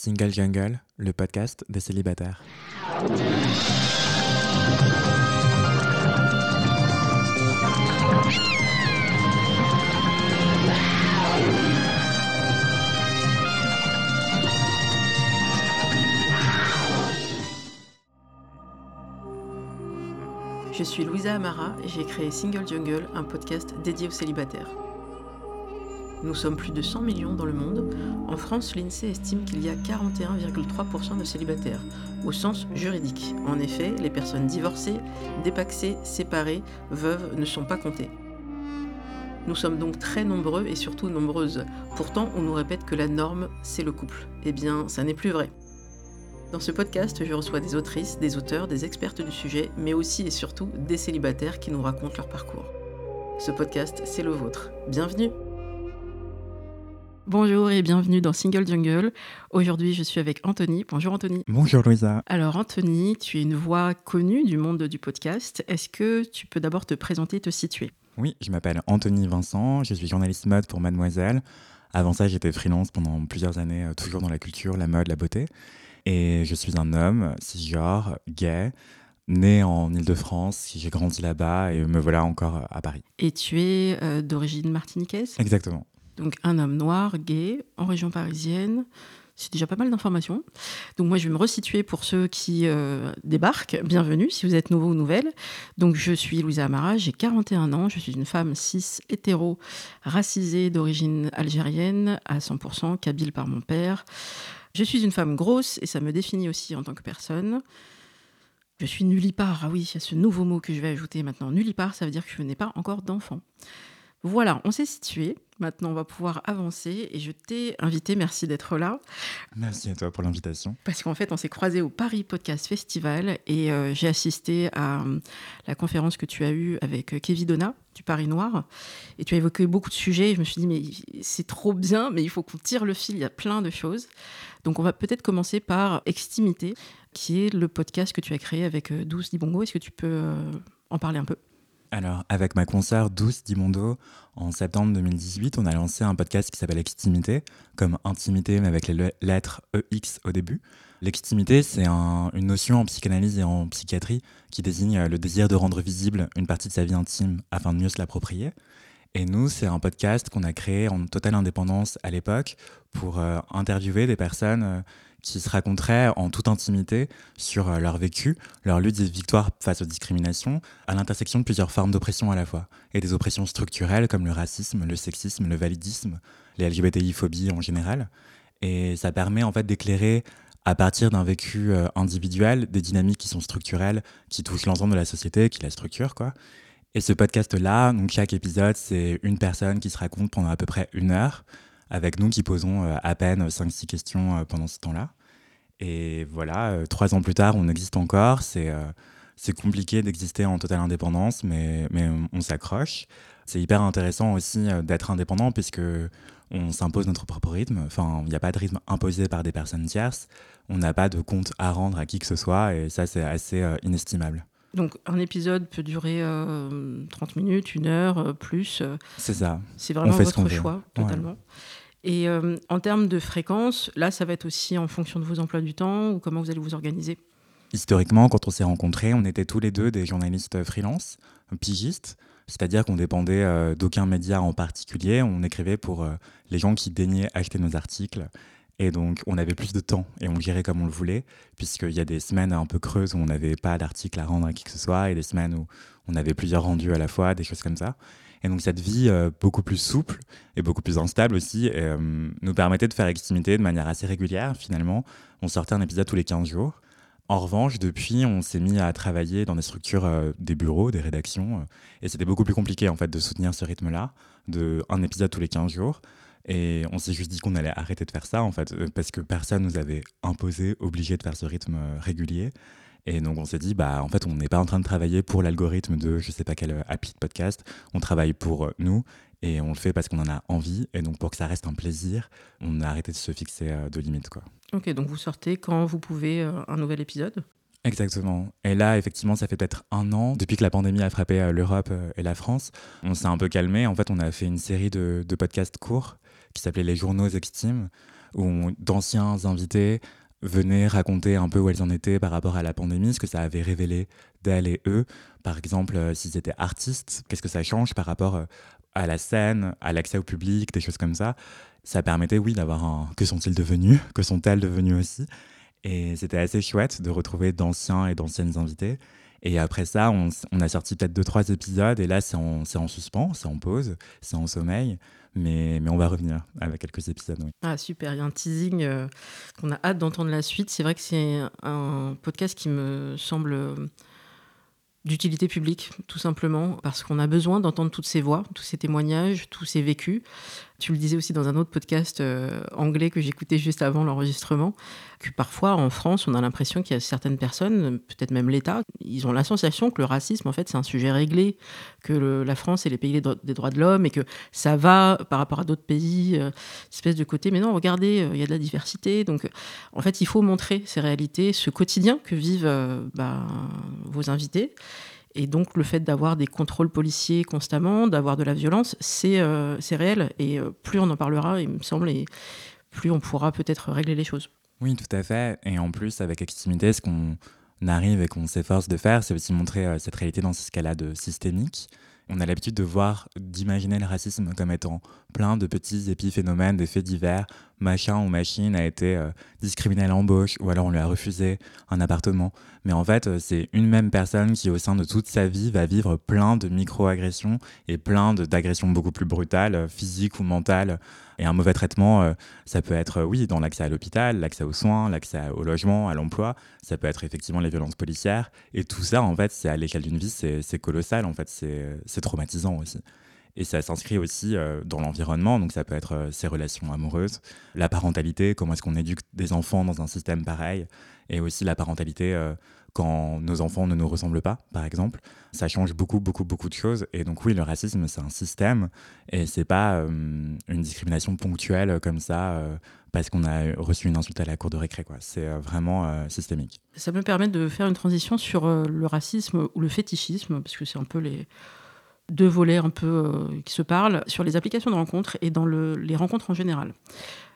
Single Jungle, le podcast des célibataires. Je suis Louisa Amara et j'ai créé Single Jungle, un podcast dédié aux célibataires. Nous sommes plus de 100 millions dans le monde. En France, l'INSEE estime qu'il y a 41,3% de célibataires, au sens juridique. En effet, les personnes divorcées, dépaxées, séparées, veuves ne sont pas comptées. Nous sommes donc très nombreux et surtout nombreuses. Pourtant, on nous répète que la norme, c'est le couple. Eh bien, ça n'est plus vrai. Dans ce podcast, je reçois des autrices, des auteurs, des expertes du sujet, mais aussi et surtout des célibataires qui nous racontent leur parcours. Ce podcast, c'est le vôtre. Bienvenue Bonjour et bienvenue dans Single Jungle. Aujourd'hui, je suis avec Anthony. Bonjour Anthony. Bonjour Louisa. Alors Anthony, tu es une voix connue du monde du podcast. Est-ce que tu peux d'abord te présenter te situer? Oui, je m'appelle Anthony Vincent, je suis journaliste mode pour Mademoiselle. Avant ça, j'étais freelance pendant plusieurs années, euh, toujours dans la culture, la mode, la beauté. Et je suis un homme, cisgenre, gay, né en Ile-de-France, j'ai grandi là-bas et me voilà encore à Paris. Et tu es euh, d'origine martiniquaise? Exactement. Donc un homme noir, gay, en région parisienne. C'est déjà pas mal d'informations. Donc moi, je vais me resituer pour ceux qui euh, débarquent. Bienvenue si vous êtes nouveau ou nouvelle. Donc je suis Louisa Amara, j'ai 41 ans, je suis une femme cis, hétéro, racisée d'origine algérienne, à 100% kabyle par mon père. Je suis une femme grosse et ça me définit aussi en tant que personne. Je suis nullipare. Ah oui, il y a ce nouveau mot que je vais ajouter maintenant. Nullipare, ça veut dire que je n'ai pas encore d'enfant. Voilà, on s'est situé. Maintenant, on va pouvoir avancer et je t'ai invité. Merci d'être là. Merci à toi pour l'invitation. Parce qu'en fait, on s'est croisés au Paris Podcast Festival et euh, j'ai assisté à euh, la conférence que tu as eue avec euh, Kevin Donna du Paris Noir. Et tu as évoqué beaucoup de sujets. je me suis dit, mais c'est trop bien, mais il faut qu'on tire le fil. Il y a plein de choses. Donc, on va peut-être commencer par Extimité, qui est le podcast que tu as créé avec Douce Dibongo. Est-ce que tu peux en parler un peu? Alors, avec ma consoeur Douce Dimondo, en septembre 2018, on a lancé un podcast qui s'appelle Extimité, comme intimité, mais avec les lettres EX au début. L'extimité, c'est une notion en psychanalyse et en psychiatrie qui désigne le désir de rendre visible une partie de sa vie intime afin de mieux se l'approprier. Et nous, c'est un podcast qu'on a créé en totale indépendance à l'époque pour euh, interviewer des personnes euh, qui se raconteraient en toute intimité sur euh, leur vécu, leur lutte et victoire face aux discriminations, à l'intersection de plusieurs formes d'oppression à la fois, et des oppressions structurelles comme le racisme, le sexisme, le validisme, les LGBTI-phobies en général. Et ça permet en fait d'éclairer à partir d'un vécu euh, individuel des dynamiques qui sont structurelles, qui touchent l'ensemble de la société, qui la structure. Et ce podcast-là, donc chaque épisode, c'est une personne qui se raconte pendant à peu près une heure, avec nous qui posons euh, à peine 5-6 questions pendant ce temps-là. Et voilà, euh, trois ans plus tard, on existe encore. C'est euh, c'est compliqué d'exister en totale indépendance, mais, mais on s'accroche. C'est hyper intéressant aussi euh, d'être indépendant puisque on s'impose notre propre rythme. Enfin, il n'y a pas de rythme imposé par des personnes tierces. On n'a pas de compte à rendre à qui que ce soit et ça, c'est assez inestimable. Donc un épisode peut durer 30 minutes, une heure, plus. c'est ça. C'est vraiment votre choix, totalement. Et euh, en termes de fréquence, là, ça va être aussi en fonction de vos emplois du temps ou comment vous allez vous organiser Historiquement, quand on s'est rencontrés, on était tous les deux des journalistes freelance, pigistes, c'est-à-dire qu'on dépendait euh, d'aucun média en particulier. On écrivait pour euh, les gens qui daignaient acheter nos articles. Et donc, on avait plus de temps et on gérait comme on le voulait, puisqu'il y a des semaines un peu creuses où on n'avait pas d'article à rendre à qui que ce soit, et des semaines où on avait plusieurs rendus à la fois, des choses comme ça. Et donc cette vie euh, beaucoup plus souple et beaucoup plus instable aussi euh, nous permettait de faire extimité de manière assez régulière finalement. On sortait un épisode tous les 15 jours. En revanche, depuis, on s'est mis à travailler dans des structures, euh, des bureaux, des rédactions, et c'était beaucoup plus compliqué en fait de soutenir ce rythme-là, de un épisode tous les 15 jours. Et on s'est juste dit qu'on allait arrêter de faire ça en fait, parce que personne nous avait imposé, obligé de faire ce rythme régulier. Et donc on s'est dit, bah en fait on n'est pas en train de travailler pour l'algorithme de je sais pas quel appli de podcast, on travaille pour euh, nous et on le fait parce qu'on en a envie. Et donc pour que ça reste un plaisir, on a arrêté de se fixer euh, de limites. Quoi. Ok, donc vous sortez quand vous pouvez euh, un nouvel épisode? Exactement. Et là, effectivement, ça fait peut-être un an, depuis que la pandémie a frappé l'Europe et la France, on s'est un peu calmé. En fait, on a fait une série de, de podcasts courts qui s'appelait Les Journaux Extimes, où d'anciens invités venaient raconter un peu où elles en étaient par rapport à la pandémie, ce que ça avait révélé d'elles et eux. Par exemple, euh, s'ils étaient artistes, qu'est-ce que ça change par rapport euh, à la scène, à l'accès au public, des choses comme ça? Ça permettait, oui, d'avoir un que sont-ils devenus, que sont-elles devenues aussi? Et c'était assez chouette de retrouver d'anciens et d'anciennes invités. Et après ça, on, a sorti peut-être deux, trois épisodes, et là, c'est en, en, suspens, c'est en pause, c'est en sommeil. Mais, mais, on va revenir avec quelques épisodes. Ah, super, il y a un teasing euh, qu'on a hâte d'entendre la suite. C'est vrai que c'est un podcast qui me semble d'utilité publique, tout simplement, parce qu'on a besoin d'entendre toutes ces voix, tous ces témoignages, tous ces vécus. Tu le disais aussi dans un autre podcast euh, anglais que j'écoutais juste avant l'enregistrement, que parfois en France, on a l'impression qu'il y a certaines personnes, peut-être même l'État, ils ont la sensation que le racisme, en fait, c'est un sujet réglé, que la France est les pays des droits de l'homme et que ça va par rapport à d'autres pays, euh, espèce de côté. Mais non, regardez, euh, il y a de la diversité. Donc, en fait, il faut montrer ces réalités, ce quotidien que vivent bah, vos invités. Et donc, le fait d'avoir des contrôles policiers constamment, d'avoir de la violence, c'est euh, réel. Et euh, plus on en parlera, il me semble, et plus on pourra peut-être régler les choses. Oui, tout à fait. Et en plus, avec Extimité, ce qu'on arrive et qu'on s'efforce de faire, c'est aussi montrer euh, cette réalité dans ce escalade systémique on a l'habitude de voir, d'imaginer le racisme comme étant plein de petits épiphénomènes, des faits divers. Machin ou machine a été euh, discriminé à l'embauche ou alors on lui a refusé un appartement. Mais en fait, euh, c'est une même personne qui, au sein de toute sa vie, va vivre plein de micro-agressions et plein d'agressions beaucoup plus brutales, euh, physiques ou mentales, et un mauvais traitement, euh, ça peut être, euh, oui, dans l'accès à l'hôpital, l'accès aux soins, l'accès au logement, à l'emploi. Ça peut être effectivement les violences policières. Et tout ça, en fait, c'est à l'échelle d'une vie, c'est colossal. En fait, c'est traumatisant aussi. Et ça s'inscrit aussi euh, dans l'environnement, donc ça peut être ses relations amoureuses, la parentalité, comment est-ce qu'on éduque des enfants dans un système pareil, et aussi la parentalité quand nos enfants ne nous ressemblent pas, par exemple. Ça change beaucoup, beaucoup, beaucoup de choses. Et donc oui, le racisme, c'est un système et c'est pas euh, une discrimination ponctuelle comme ça euh, parce qu'on a reçu une insulte à la cour de récré. C'est euh, vraiment systémique. Ça me permet de faire une transition sur le racisme ou le fétichisme, parce que c'est un peu les deux volets un peu qui se parlent, sur les applications de rencontres et dans le, les rencontres en général.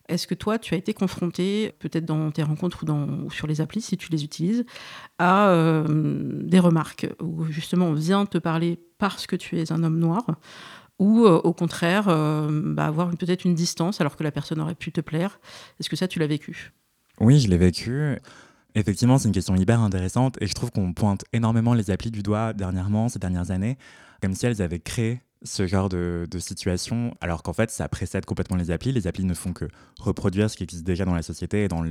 Est-ce que toi, tu as été confronté, peut-être dans tes rencontres ou, sur les applis, si tu les utilises, à euh, des remarques où justement on vient te parler parce que tu es un homme noir ou euh, au contraire euh, bah, avoir peut-être une distance alors que la personne aurait pu te plaire? Est-ce que ça, tu l'as vécu? Oui, je l'ai vécu. Effectivement, c'est une question hyper intéressante et je trouve qu'on pointe énormément les applis du doigt dernièrement, ces dernières années, comme si elles avaient créé ce genre de, situation, alors qu'en fait, ça précède complètement les applis. Les applis ne font que reproduire ce qui existe déjà dans la société et dans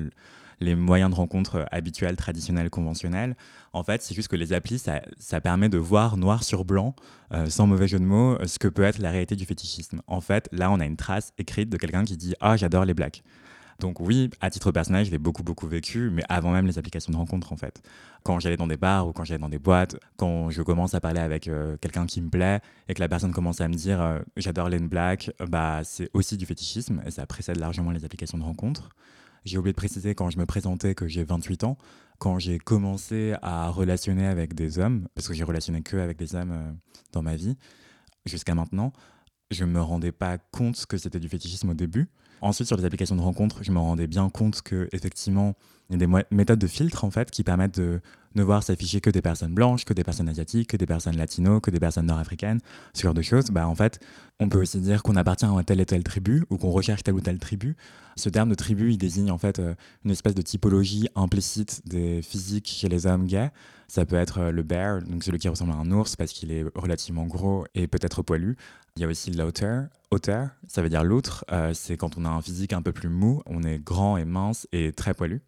les moyens de rencontre habituels, traditionnels, conventionnels. En fait, c'est juste que les applis, ça, permet de voir noir sur blanc, euh, sans mauvais jeu de mots, ce que peut être la réalité du fétichisme. En fait, là, on a une trace écrite de quelqu'un qui dit Ah, j'adore les blacks. Donc oui, à titre personnel, je l'ai beaucoup beaucoup vécu, mais avant même les applications de rencontre en fait. Quand j'allais dans des bars ou quand j'allais dans des boîtes, quand je commence à parler avec euh, quelqu'un qui me plaît et que la personne commence à me dire euh, j'adore Len Black, bah c'est aussi du fétichisme et ça précède largement les applications de rencontre. J'ai oublié de préciser quand je me présentais que j'ai 28 ans, quand j'ai commencé à relationner avec des hommes, parce que j'ai relationné que avec des hommes euh, dans ma vie, jusqu'à maintenant, je me rendais pas compte que c'était du fétichisme au début. Ensuite, sur les applications de rencontres, je me rendais bien compte que effectivement, il y a des méthodes de filtre en fait qui permettent de ne voir s'afficher que des personnes blanches, que des personnes asiatiques, que des personnes latino, que des personnes nord-africaines, ce genre de choses. Bah en fait, on peut aussi dire qu'on appartient à telle et telle tribu ou qu'on recherche telle ou telle tribu. Ce terme de tribu, il désigne en fait euh, une espèce de typologie implicite des physiques chez les hommes gays. Ça peut être euh, le bear, donc celui qui ressemble à un ours parce qu'il est relativement gros et peut-être poilu. Il y a aussi l'outer. Outer, ça veut dire l'outre. Euh, c'est quand on a un physique un peu plus mou, on est grand et mince et très poilu.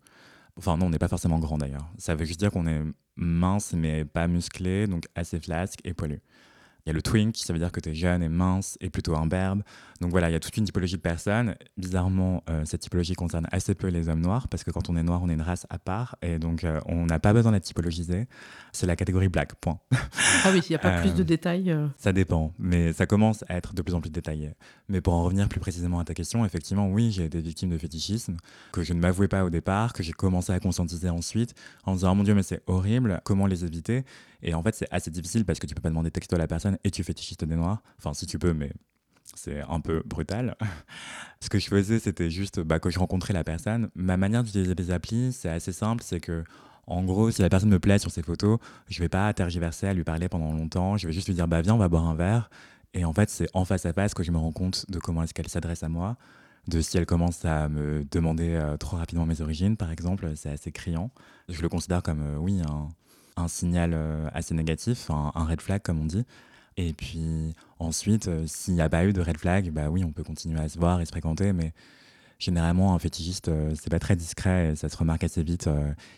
Enfin non, on n'est pas forcément grand d'ailleurs. Ça veut juste dire qu'on est mince mais pas musclé, donc assez flasque et poilu. Il y a le twink, ça veut dire que tu es jeune et mince et plutôt imberbe. Donc voilà, il y a toute une typologie de personnes. Bizarrement, euh, cette typologie concerne assez peu les hommes noirs, parce que quand on est noir, on est une race à part, et donc euh, on n'a pas besoin d'être typologisé. C'est la catégorie black, point. Ah oui, il n'y a pas plus de euh, détails. Ça dépend, mais ça commence à être de plus en plus détaillé. Mais pour en revenir plus précisément à ta question, effectivement, oui, j'ai été victime de fétichisme, que je ne m'avouais pas au départ, que j'ai commencé à conscientiser ensuite, en disant, oh mon Dieu, mais c'est horrible, comment les éviter? Et en fait, c'est assez difficile parce que tu peux pas demander texto à la personne et tu fétichistes des noirs. Enfin, si tu peux, mais c'est un peu brutal. Ce que je faisais, c'était juste bah, quand je rencontrais la personne. Ma manière d'utiliser les applis, c'est assez simple. C'est que, en gros, si la personne me plaît sur ses photos, je vais pas tergiverser à lui parler pendant longtemps. Je vais juste lui dire, bah viens, on va boire un verre. Et en fait, c'est en face à face que je me rends compte de comment est-ce qu'elle s'adresse à moi, de si elle commence à me demander euh, trop rapidement mes origines, par exemple. C'est assez criant. Je le considère comme, euh, oui, un, signal euh, assez négatif, un, un red flag, comme on dit. Et puis ensuite, euh, s'il n'y a pas eu de red flag, bah oui, on peut continuer à se voir et se fréquenter, mais généralement, un fétichiste, euh, c'est pas très discret et ça se remarque assez vite.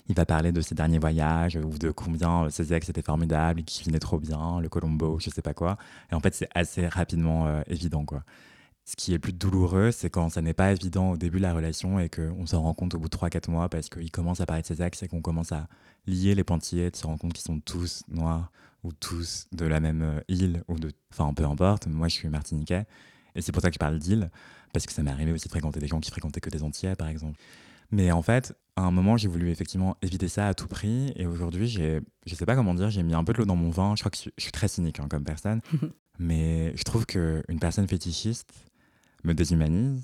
Il va parler de ses derniers voyages ou de combien ses ex étaient formidables, qui venaient trop bien, le Colombo, je sais pas quoi. Et en fait, c'est assez rapidement évident, quoi. Ce qui est plus douloureux, c'est quand ça n'est pas évident au début de la relation et qu'on s'en rend compte au bout de 3-4 mois parce qu'il commence à parler de ses ex et qu'on commence à lier les pointillés, de se rendre compte qu'ils sont tous noirs ou tous de la même euh, île, ou de. Enfin, peu importe, moi je suis martiniquais. Et c'est pour ça que je parle d'île, parce que ça m'est arrivé aussi de fréquenter des gens qui fréquentaient que des Antillais, par exemple. Mais en fait, à un moment, j'ai voulu effectivement éviter ça à tout prix. Et aujourd'hui, j'ai, je sais pas comment dire, j'ai mis un peu de l'eau dans mon vin. Je crois que je, suis très cynique hein, comme personne. mais je trouve qu'une personne fétichiste me déshumanise,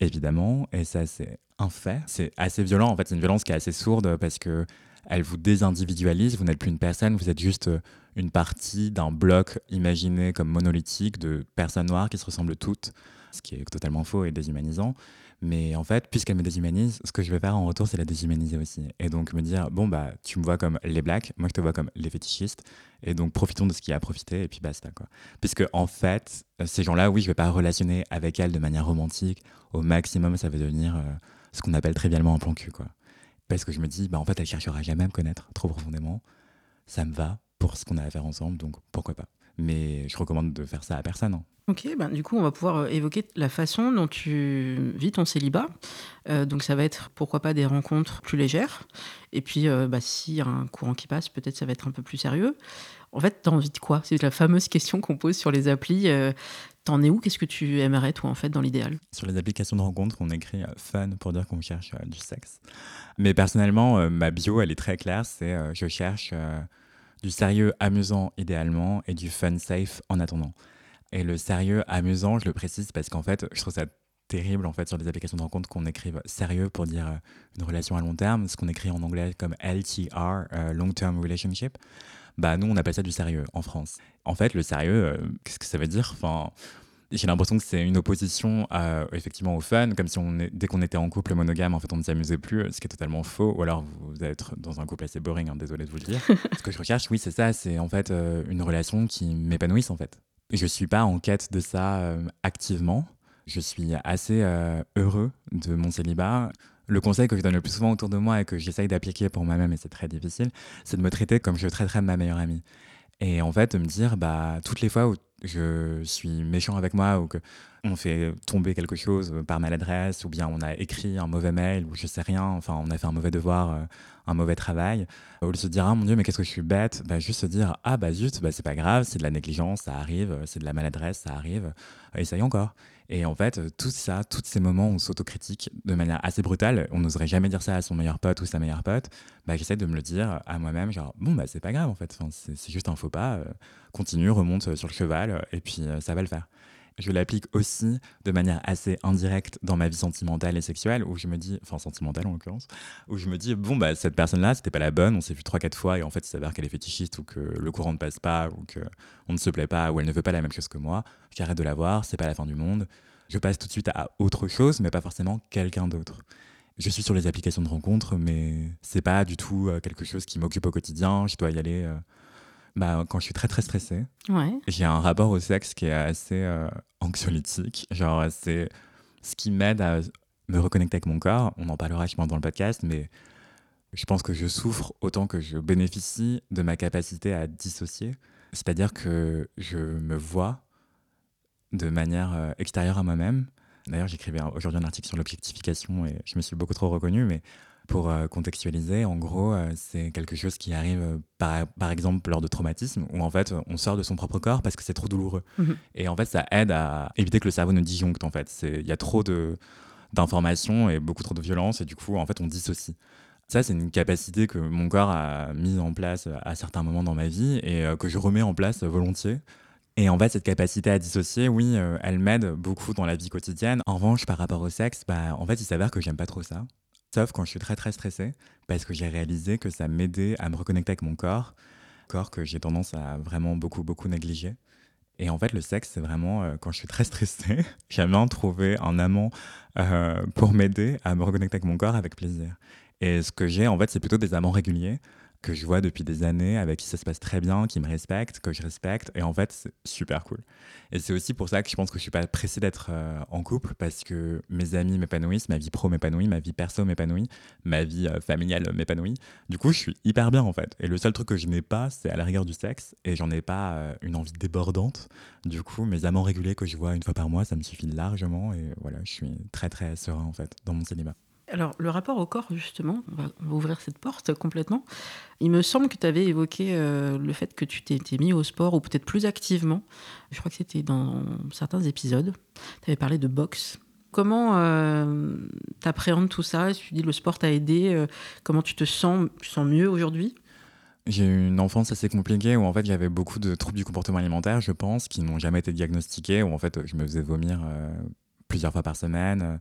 évidemment. Et ça, c'est un fait. C'est assez violent. En fait, c'est une violence qui est assez sourde parce que elle vous désindividualise, vous n'êtes plus une personne, vous êtes juste euh, une partie d'un bloc imaginé comme monolithique de personnes noires qui se ressemblent toutes, ce qui est totalement faux et déshumanisant. Mais en fait, puisqu'elle me déshumanise, ce que je vais faire en retour, c'est la déshumaniser aussi. Et donc me dire, bon, bah, tu me vois comme les blacks, moi je te vois comme les fétichistes. Et donc profitons de ce qui a profité, et puis basta, quoi. Puisque en fait, ces gens-là, oui, je vais pas relationner avec elles de manière romantique. Au maximum, ça va devenir euh, ce qu'on appelle trivialement un plan cul, quoi. Parce que je me dis, bah, en fait, elle cherchera jamais à me connaître trop profondément. Ça me va pour ce qu'on a à faire ensemble, donc pourquoi pas. Mais je recommande de faire ça à personne. Hein. Ok, ben, du coup, on va pouvoir euh, évoquer la façon dont tu vis ton célibat. Euh, donc, ça va être pourquoi pas des rencontres plus légères. Et puis, euh, bah, s'il y a un courant qui passe, peut-être ça va être un peu plus sérieux. En fait, t'as envie de quoi? C'est la fameuse question qu'on pose sur les applis. T'en es où? Qu'est-ce que tu aimerais, toi, en fait, dans l'idéal? Sur les applications de rencontres, on écrit euh, fun pour dire qu'on cherche euh, du sexe. Mais personnellement, euh, ma bio, elle est très claire. C'est je cherche du sérieux amusant idéalement et du fun safe en attendant. Et le sérieux amusant, je le précise parce qu'en fait, je trouve ça terrible en fait sur les applications de rencontres qu'on écrive sérieux pour dire une relation à long terme, ce qu'on écrit en anglais comme LTR, long term relationship bah nous on appelle ça du sérieux en France. En fait, le sérieux, euh, qu'est-ce que ça veut dire? J'ai l'impression que c'est une opposition à, effectivement au fun, comme si on est, dès qu'on était en couple monogame, en fait, on ne s'amusait plus, ce qui est totalement faux. Ou alors vous êtes dans un couple assez boring, hein, désolé de vous le dire. ce que je recherche, oui, c'est ça, c'est en fait euh, une relation qui m'épanouisse en fait. Je suis pas en quête de ça euh, activement. Je suis assez heureux de mon célibat le conseil que je donne le plus souvent autour de moi et que j'essaye d'appliquer pour moi-même, et c'est très difficile, c'est de me traiter comme je traiterais ma meilleure amie. Et en fait, de me dire, bah, toutes les fois où je suis méchant avec moi ou que on fait tomber quelque chose par maladresse ou bien on a écrit un mauvais mail ou je sais rien, enfin on a fait un mauvais devoir, euh, un mauvais travail, au lieu de se dire ah mon dieu mais qu'est-ce que je suis bête, bah, juste se dire ah bah zut bah c'est pas grave, c'est de la négligence, ça arrive, c'est de la maladresse, ça arrive, essaye encore. Et en fait, tout ça, tous ces moments où on s'autocritique de manière assez brutale, on n'oserait jamais dire ça à son meilleur pote ou sa meilleure pote, bah, j'essaie de me le dire à moi-même, genre, bon, bah, c'est pas grave en fait, c'est juste un faux pas, euh, continue, remonte sur le cheval, et puis euh, ça va le faire je l'applique aussi de manière assez indirecte dans ma vie sentimentale et sexuelle, où je me dis, enfin sentimentale en l'occurrence, où je me dis, bon, bah, cette personne-là, c'était pas la bonne, on s'est vu 3-4 fois, et en fait, il s'avère qu'elle est fétichiste, ou que le courant ne passe pas, ou qu'on ne se plaît pas, ou elle ne veut pas la même chose que moi, j'arrête de la voir, c'est pas la fin du monde. Je passe tout de suite à autre chose, mais pas forcément quelqu'un d'autre. Je suis sur les applications de rencontres, mais c'est pas du tout euh, quelque chose qui m'occupe au quotidien, je dois y aller. Euh, bah, quand je suis très très stressée, j'ai un rapport au sexe qui est assez euh, anxiolytique. Genre, c'est ce qui m'aide à me reconnecter avec mon corps. On en parlera, je pense, dans le podcast, mais je pense que je souffre autant que je bénéficie de ma capacité à dissocier. C'est-à-dire que je me vois de manière euh, extérieure à moi-même. D'ailleurs, j'écrivais aujourd'hui un article sur l'objectification et je me suis beaucoup trop reconnu, mais pour euh, contextualiser, en gros, euh, c'est quelque chose qui arrive euh, par, par, exemple lors de traumatisme, où en fait on sort de son propre corps parce que c'est trop douloureux. Mhm. Et en fait, ça aide à éviter que le cerveau ne disjoncte. En fait, il y a trop de d'informations et beaucoup trop de violence, et du coup, en fait, on dissocie. Ça, c'est une capacité que mon corps a mise en place à certains moments dans ma vie et que je remets en place volontiers. Et en fait, cette capacité à dissocier, oui, elle m'aide beaucoup dans la vie quotidienne. En revanche, par rapport au sexe, bah, en fait, il s'avère que j'aime pas trop ça. Sauf quand je suis très très stressée, parce que j'ai réalisé que ça m'aidait à me reconnecter avec mon corps, corps que j'ai tendance à vraiment beaucoup beaucoup négliger. Et en fait, le sexe, c'est vraiment euh, quand je suis très stressée, j'aime bien trouver un amant euh, pour m'aider à me reconnecter avec mon corps avec plaisir. Et ce que j'ai, en fait, c'est plutôt des amants réguliers que je vois depuis des années, avec qui ça se passe très bien, qui me respectent, que je respecte. Et en fait, c'est super cool. Et c'est aussi pour ça que je pense que je suis pas pressé d'être euh, en couple, parce que mes amis m'épanouissent, ma vie pro m'épanouit, ma vie perso m'épanouit, ma vie euh, familiale m'épanouit. Du coup, je suis hyper bien en fait. Et le seul truc que je n'ai pas, c'est à la rigueur du sexe. Et j'en ai pas euh, une envie débordante. Du coup, mes amants réguliers que je vois une fois par mois, ça me suffit largement. Et voilà, je suis très très serein en fait dans mon célibat. Alors, le rapport au corps, justement, on va, ouvrir cette porte complètement. Il me semble que tu avais évoqué euh, le fait que tu t'es mis au sport, ou peut-être plus activement. Je crois que c'était dans certains épisodes. Tu avais parlé de boxe. Comment euh, tu tout ça? Tu dis le sport t'a aidé. Euh, comment tu te sens, tu sens mieux aujourd'hui? J'ai eu une enfance assez compliquée où en fait j'avais beaucoup de troubles du comportement alimentaire, je pense, qui n'ont jamais été diagnostiqués, où en fait je me faisais vomir plusieurs fois par semaine.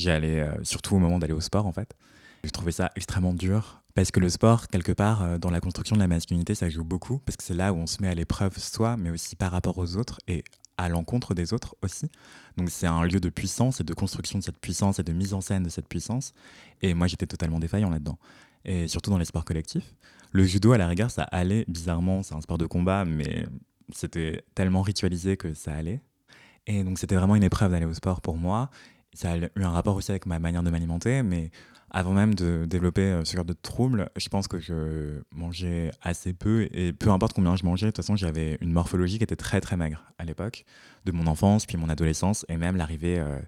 J'y allais euh, surtout au moment d'aller au sport en fait. Je trouvais ça extrêmement dur parce que le sport, quelque part, euh, dans la construction de la masculinité, ça joue beaucoup parce que c'est là où on se met à l'épreuve soi, mais aussi par rapport aux autres et à l'encontre des autres aussi. Donc c'est un lieu de puissance et de construction de cette puissance et de mise en scène de cette puissance. Et moi j'étais totalement défaillant là-dedans. Et surtout dans les sports collectifs. Le judo, à la rigueur, ça allait bizarrement. C'est un sport de combat, mais c'était tellement ritualisé que ça allait. Et donc c'était vraiment une épreuve d'aller au sport pour moi ça a eu un rapport aussi avec ma manière de m'alimenter, mais avant même de développer euh, ce genre de troubles, je pense que je mangeais assez peu et peu importe combien je mangeais, de toute façon j'avais une morphologie qui était très très maigre à l'époque, de mon enfance, puis mon adolescence et même l'arrivée euh,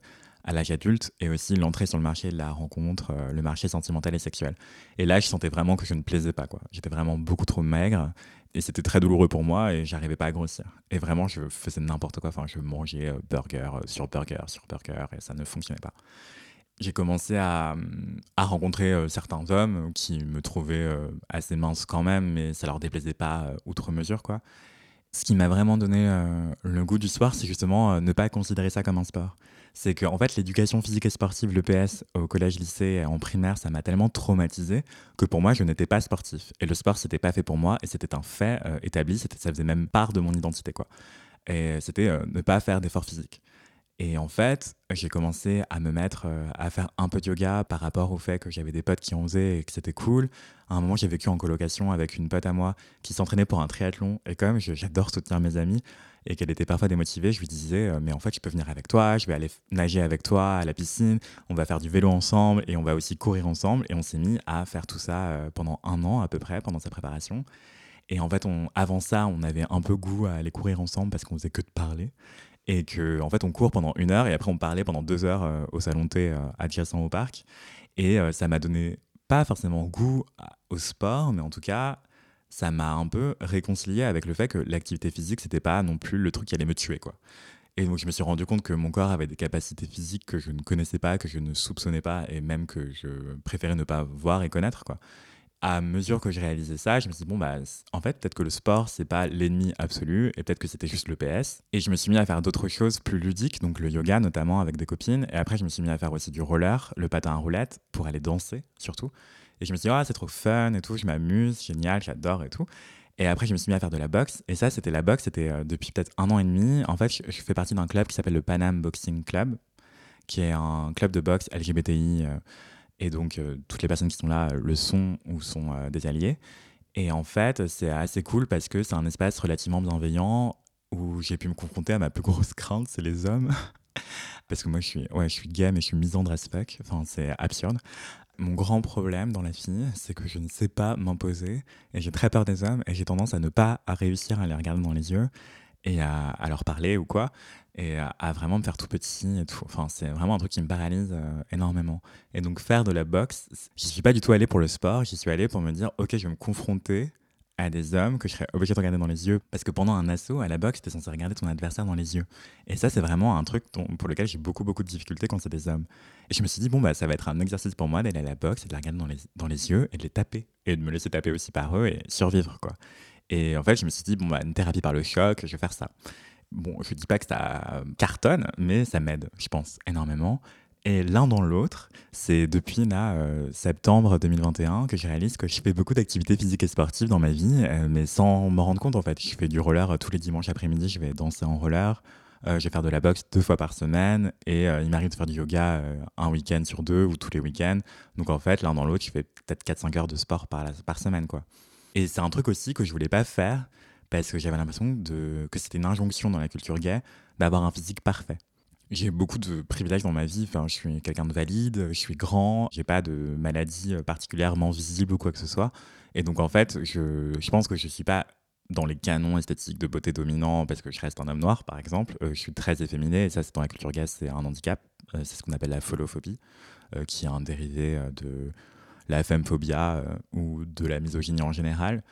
à l'âge adulte et aussi l'entrée sur le marché de la rencontre, euh, le marché sentimental et sexuel. Et là je sentais vraiment que je ne plaisais pas, quoi. J'étais vraiment beaucoup trop maigre et c'était très douloureux pour moi et j'arrivais pas à grossir. Et vraiment, je faisais n'importe quoi. Enfin, je mangeais euh, burger euh, sur burger sur burger et ça ne fonctionnait pas. J'ai commencé à, à rencontrer euh, certains hommes qui me trouvaient assez mince quand même, mais ça leur déplaisait pas outre mesure, quoi. Ce qui m'a vraiment donné le goût du sport, c'est justement ne pas considérer ça comme un sport c'est que en fait l'éducation physique et sportive, l'EPS au collège, lycée et en primaire, ça m'a tellement traumatisé que pour moi je n'étais pas sportif et le sport c'était pas fait pour moi et c'était un fait euh, établi, ça faisait même part de mon identité quoi. Et c'était euh, ne pas faire d'efforts physiques. Et en fait, j'ai commencé à me mettre euh, à faire un peu de yoga par rapport au fait que j'avais des potes qui en faisaient et que c'était cool. À un moment, j'ai vécu en colocation avec une pote à moi qui s'entraînait pour un triathlon. Et comme j'adore soutenir mes amis, et qu'elle était parfois démotivée, je lui disais euh, mais en fait je peux venir avec toi, je vais aller nager avec toi à la piscine, on va faire du vélo ensemble et on va aussi courir ensemble et on s'est mis à faire tout ça euh, pendant un an à peu près pendant sa préparation. Et en fait, avant ça, on avait un peu goût à aller courir ensemble parce qu'on faisait que de parler. Et que, en fait, on court pendant une heure et après, on parlait pendant deux heures euh, au salon thé adjacent au parc. Et ça m'a donné pas forcément goût au sport, mais en tout cas, ça m'a un peu réconcilié avec le fait que l'activité physique, c'était pas non plus le truc qui allait me tuer, quoi. Et donc, je me suis rendu compte que mon corps avait des capacités physiques que je ne connaissais pas, que je ne soupçonnais pas, et même que je préférais ne pas voir et connaître, quoi. À mesure que je réalisais ça, je me suis dit, bon, bah, en fait, peut-être que le sport, c'est pas l'ennemi absolu, et peut-être que c'était juste le PS. Et je me suis mis à faire d'autres choses plus ludiques, donc le yoga notamment avec des copines, et après, je me suis mis à faire aussi du roller, le patin à roulette, pour aller danser surtout. Et je me suis dit, ah, c'est trop fun et tout, je m'amuse, génial, j'adore et tout. Et après, je me suis mis à faire de la boxe. Et ça, c'était la boxe, c'était euh, depuis peut-être un an et demi. En fait, je, fais partie d'un club qui s'appelle le Panam Boxing Club, qui est un club de boxe LGBTI. Euh, et donc, euh, toutes les personnes qui sont là le sont ou sont des alliés. Et en fait, c'est assez cool parce que c'est un espace relativement bienveillant où j'ai pu me confronter à ma plus grosse crainte, c'est les hommes. parce que moi, je suis, ouais, je suis gay, mais je suis misandre as fuck. Enfin, c'est absurde. Mon grand problème dans la vie, c'est que je ne sais pas m'imposer et j'ai très peur des hommes et j'ai tendance à ne pas à réussir à les regarder dans les yeux et à, leur parler ou quoi et à, vraiment me faire tout petit. Enfin, c'est vraiment un truc qui me paralyse euh, énormément. Et donc faire de la boxe, j'y suis pas du tout allé pour le sport, j'y suis allé pour me dire ok, je vais me confronter à des hommes que je serais obligé de regarder dans les yeux. Parce que pendant un assaut, à la boxe, tu es censé regarder ton adversaire dans les yeux. Et ça, c'est vraiment un truc pour lequel j'ai beaucoup, beaucoup de difficultés quand c'est des hommes. Et je me suis dit, bon, bah, ça va être un exercice pour moi d'aller à la boxe et de les regarder dans les, dans les yeux et de les taper. Et de me laisser taper aussi par eux et survivre, quoi. Et en fait, je me suis dit, bon, bah, une thérapie par le choc, je vais faire ça. Bon, je dis pas que ça cartonne, mais ça m'aide, je pense, énormément. Et l'un dans l'autre, c'est depuis là, euh, septembre 2021 que je réalise que je fais beaucoup d'activités physiques et sportives dans ma vie, euh, mais sans m'en rendre compte en fait. Je fais du roller euh, tous les dimanches après-midi, je vais danser en roller, je vais faire de la boxe deux fois par semaine, et il m'arrive de faire du yoga un week-end sur deux ou tous les week-ends. Donc en fait, l'un dans l'autre, je fais peut-être 4-5 heures de sport par, par semaine. quoi. Et c'est un truc aussi que je voulais pas faire parce que j'avais l'impression de, que c'était une injonction dans la culture gay d'avoir un physique parfait. J'ai beaucoup de privilèges dans ma vie. Enfin, je suis quelqu'un de valide, je suis grand, j'ai pas de maladie euh, particulièrement visible ou quoi que ce soit. Et donc, en fait, je, je pense que je suis pas dans les canons esthétiques de beauté dominant parce que je reste un homme noir, par exemple. Euh, je suis très efféminé et ça, c'est dans la culture gay, c'est un handicap. Euh, c'est ce qu'on appelle la folophobie, qui est un dérivé de la femmephobia ou de la misogynie en général.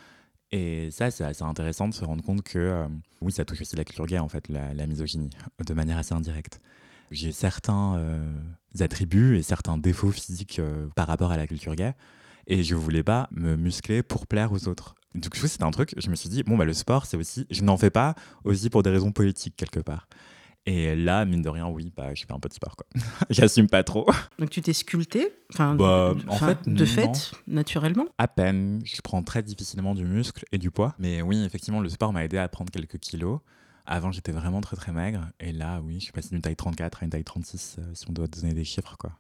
Et ça, c'est assez intéressant de se rendre compte que, euh, oui, ça touche aussi la culture gay, en fait, la, misogynie, de manière assez indirecte. J'ai certains euh, attributs et certains défauts physiques euh, par rapport à la culture gay, et je voulais pas me muscler pour plaire aux autres. Du coup, c'était un truc, je me suis dit, bon, bah, le sport, c'est aussi, je n'en fais pas aussi pour des raisons politiques, quelque part. Et là, mine de rien, oui, bah, je fais un peu de sport. quoi. J'assume pas trop. Donc tu t'es sculpté enfin, bah, en fait, De fait, naturellement À peine. Je prends très difficilement du muscle et du poids. Mais oui, effectivement, le sport m'a aidé à prendre quelques kilos. Avant, j'étais vraiment très très maigre. Et là, oui, je suis passé d'une taille 34 à une taille 36, euh, si on doit donner des chiffres. Quoi.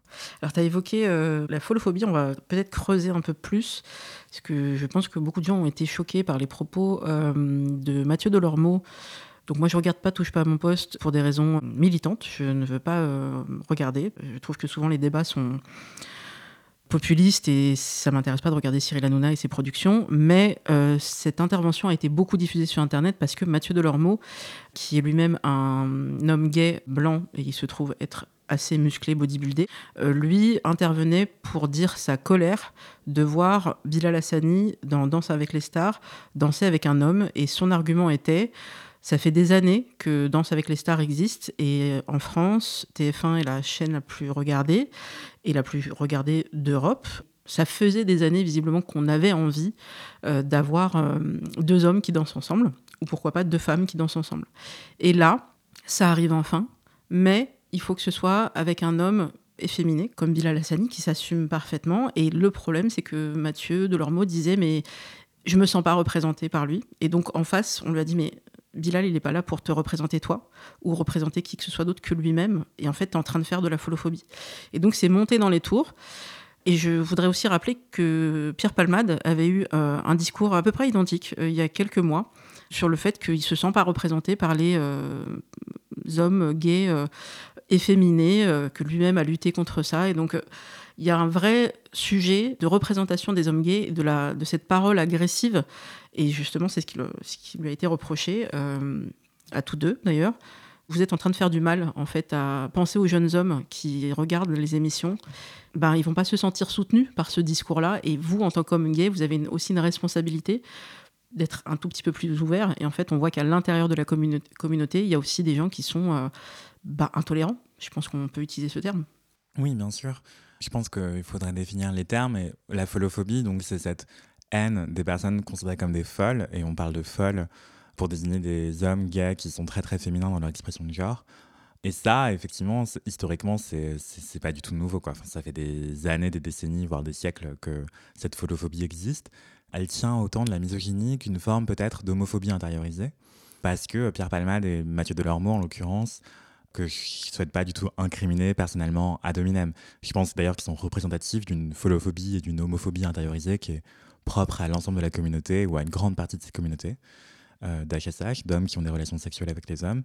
Alors, tu as évoqué euh, la folophobie. On va peut-être creuser un peu plus. Parce que je pense que beaucoup de gens ont été choqués par les propos euh, de Mathieu Delormeau donc moi je regarde pas Touche pas à mon poste pour des raisons militantes. Je ne veux pas euh, regarder. Je trouve que souvent les débats sont populistes et ça m'intéresse pas de regarder Cyril Hanouna et ses productions. Mais euh, cette intervention a été beaucoup diffusée sur Internet parce que Mathieu Delormeau, qui est lui-même un homme gay blanc et il se trouve être assez musclé, bodybuildé, euh, lui intervenait pour dire sa colère de voir Bilal Hassani dans Danse avec les stars danser avec un homme et son argument était ça fait des années que Danse avec les stars existe et en France, TF1 est la chaîne la plus regardée et la plus regardée d'Europe. Ça faisait des années visiblement qu'on avait envie euh, d'avoir euh, deux hommes qui dansent ensemble ou pourquoi pas deux femmes qui dansent ensemble. Et là, ça arrive enfin, mais il faut que ce soit avec un homme efféminé comme Bilal Hassani qui s'assume parfaitement. Et le problème, c'est que Mathieu Delormeau disait mais je me sens pas représenté par lui. Et donc en face, on lui a dit mais Bilal, il n'est pas là pour te représenter toi ou représenter qui que ce soit d'autre que lui-même. Et en fait, tu es en train de faire de la folophobie. Et donc, c'est monté dans les tours. Et je voudrais aussi rappeler que Pierre Palmade avait eu euh, un discours à peu près identique euh, il y a quelques mois sur le fait qu'il ne se sent pas représenté par les euh, hommes gays efféminés, que lui-même a lutté contre ça. Et donc, il y a un vrai sujet de représentation des hommes gays, de, la, de cette parole agressive. Et justement, c'est ce, qui lui a été reproché, euh, à tous deux d'ailleurs. Vous êtes en train de faire du mal, en fait, à penser aux jeunes hommes qui regardent les émissions. Ben, ils vont pas se sentir soutenus par ce discours-là. Et vous, en tant qu'homme gay, vous avez aussi une responsabilité d'être un tout petit peu plus ouvert. Et en fait, on voit qu'à l'intérieur de la communauté, il y a aussi des gens qui sont euh, bah, intolérants. Je pense qu'on peut utiliser ce terme. Oui, bien sûr. Je pense qu'il faudrait définir les termes. Et la folophobie, donc c'est cette haine des personnes considérées comme des folles, et on parle de folles pour désigner des hommes gays qui sont très très féminins dans leur expression de genre. Et ça, effectivement, historiquement, c'est pas du tout nouveau. Quoi. Ça fait des années, des décennies, voire des siècles que cette folophobie existe. Elle tient autant de la misogynie qu'une forme peut-être d'homophobie intériorisée. Parce que Pierre Palmade et Mathieu Delormeau, en l'occurrence, que je ne souhaite pas du tout incriminer personnellement à dominem. Je pense d'ailleurs qu'ils sont représentatifs d'une folophobie et d'une homophobie intériorisée qui est propre à l'ensemble de la communauté ou à une grande partie de cette communauté euh, d'HSH, d'hommes qui ont des relations sexuelles avec les hommes.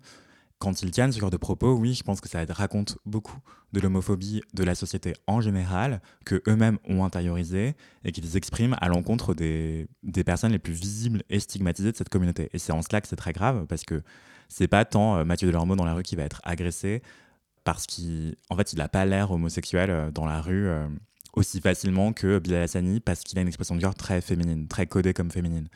Quand ils tiennent ce genre de propos, oui, je pense que ça raconte beaucoup de l'homophobie de la société en général, que eux-mêmes ont intériorisé et qu'ils expriment à l'encontre des, des personnes les plus visibles et stigmatisées de cette communauté. Et c'est en cela que c'est très grave, parce que c'est pas tant euh, Mathieu Delormeau dans la rue qui va être agressé parce qu'en fait, il n'a pas l'air homosexuel euh, dans la rue euh, aussi facilement que Bilal Hassani parce qu'il a une expression de genre très féminine, très codée comme féminine.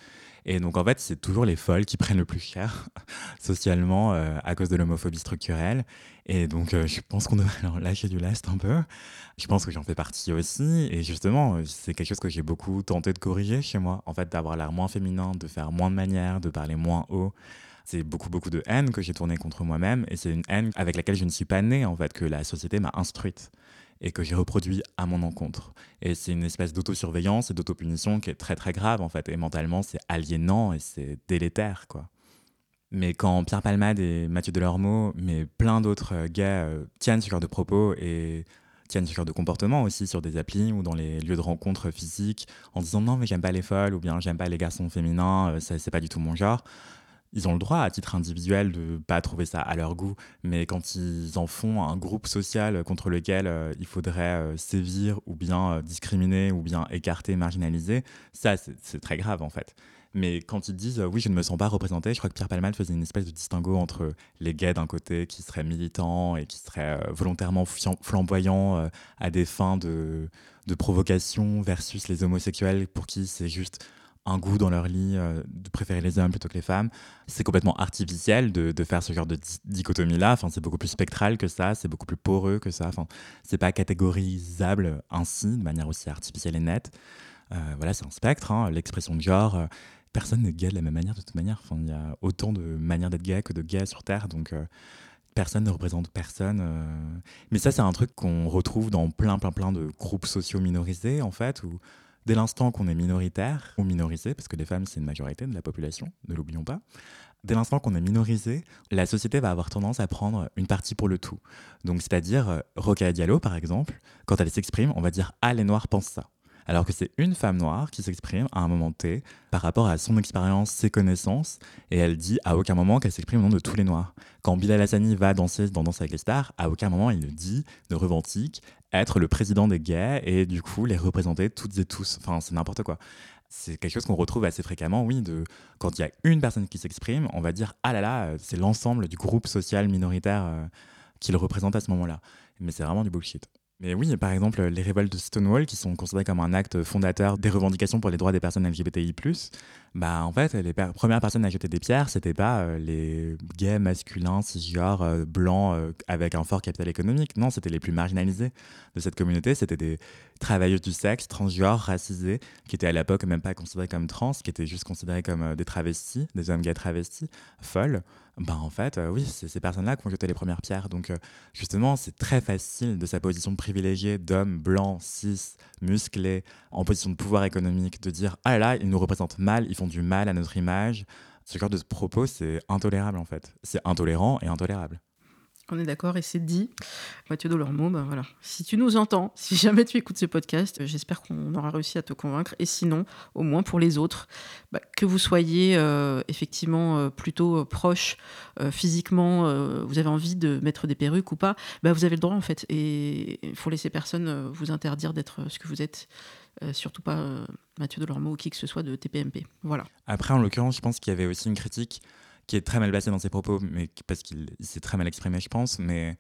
Et donc en fait, c'est toujours les folles qui prennent le plus cher socialement à cause de l'homophobie structurelle. Et donc je pense qu'on devrait leur lâcher du lest un peu. Je pense que j'en fais partie aussi. Et justement, c'est quelque chose que j'ai beaucoup tenté de corriger chez moi. En fait, d'avoir l'air moins féminin, de faire moins de manières, de parler moins haut c'est beaucoup beaucoup de haine que j'ai tournée contre moi-même et c'est une haine avec laquelle je ne suis pas née en fait que la société m'a instruite et que j'ai reproduit à mon encontre. Et c'est une espèce d'autosurveillance et d'autopunition qui est très très grave en fait. Et mentalement, c'est aliénant et c'est délétère quoi. Mais quand Pierre Palmade et Mathieu Delormeau, mais plein d'autres gars euh, tiennent ce genre de propos et tiennent ce genre de comportement aussi sur des applis ou dans les lieux de rencontre physiques en disant non mais j'aime pas les folles ou bien j'aime pas les garçons féminins, euh, c'est pas du tout mon genre ils ont le droit à titre individuel de pas trouver ça à leur goût, mais quand ils en font un groupe social contre lequel euh, il faudrait euh, sévir ou bien euh, discriminer ou bien écarter, marginaliser, ça c'est très grave en fait. Mais quand ils disent oui, je ne me sens pas représenté, je crois que Pierre Palmade faisait une espèce de distinguo entre les gays d'un côté qui seraient militants et qui seraient volontairement flamboyants à des fins de, de provocation versus les homosexuels pour qui c'est juste un goût dans leur lit euh, de préférer les hommes plutôt que les femmes. C'est complètement artificiel de, faire ce genre de dichotomie-là. Enfin, c'est beaucoup plus spectral que ça, c'est beaucoup plus poreux que ça. Enfin, c'est pas catégorisable ainsi, de manière aussi artificielle et nette. Euh, voilà, c'est un spectre. Hein. L'expression de genre, euh, personne n'est gay de la même manière de toute manière. Enfin, il y a autant de manières d'être gay que de gays sur Terre, donc personne ne représente personne. Mais ça, c'est un truc qu'on retrouve dans plein, plein, plein de groupes sociaux minorisés, en fait, où Dès l'instant qu'on est minoritaire ou minorisé, parce que les femmes, c'est une majorité de la population, ne l'oublions pas, dès l'instant qu'on est minorisé, la société va avoir tendance à prendre une partie pour le tout. Donc, c'est-à-dire, euh, Roca Diallo, par exemple, quand elle s'exprime, on va dire Ah, les Noirs pensent ça alors que c'est une femme noire qui s'exprime à un moment T par rapport à son expérience, ses connaissances, et elle dit à aucun moment qu'elle s'exprime au nom de tous les noirs. Quand Bilal Hassani va danser dans Danse avec les stars, à aucun moment il ne dit, ne revendique être le président des gays et du coup les représenter toutes et tous. Enfin, c'est n'importe quoi. C'est quelque chose qu'on retrouve assez fréquemment, oui, de quand il y a une personne qui s'exprime, on va dire ah là là, c'est l'ensemble du groupe social minoritaire euh, qui le représente à ce moment-là. Mais c'est vraiment du bullshit. Mais oui, par exemple, les révoltes de Stonewall, qui sont considérées comme un acte fondateur des revendications pour les droits des personnes LGBTI+, bah en fait, les premières personnes à jeter des pierres, c'était pas euh, les gays masculins, cisgenres, euh, blancs, euh, avec un fort capital économique. Non, c'était les plus marginalisés de cette communauté. C'était des travailleuses du sexe, transgenres, racisés, qui étaient à l'époque même pas considérés comme trans, qui étaient juste considérés comme des travestis, des hommes gays travestis, folles ben en fait, euh, oui, c'est ces personnes-là qui ont jeté les premières pierres. Donc, euh, justement, c'est très facile de sa position privilégiée d'homme blanc, cis, musclé, en position de pouvoir économique, de dire Ah là, ils nous représentent mal, ils font du mal à notre image. Ce genre de propos, c'est intolérable en fait. C'est intolérant et intolérable. On est d'accord et c'est dit. Mathieu Delormeau, ben voilà. Si tu nous entends, si jamais tu écoutes ce podcast, j'espère qu'on aura réussi à te convaincre. Et sinon, au moins pour les autres, bah, que vous soyez euh, effectivement euh, plutôt euh, proche physiquement, vous avez envie de mettre des perruques ou pas, bah, vous avez le droit en fait. Et il faut laisser personne vous interdire d'être ce que vous êtes. surtout pas Mathieu Delormeau ou qui que ce soit de TPMP. Voilà. Après, en l'occurrence, je pense qu'il y avait aussi une critique qui est très mal placé dans ses propos, mais parce qu'il s'est très mal exprimé, je pense, mais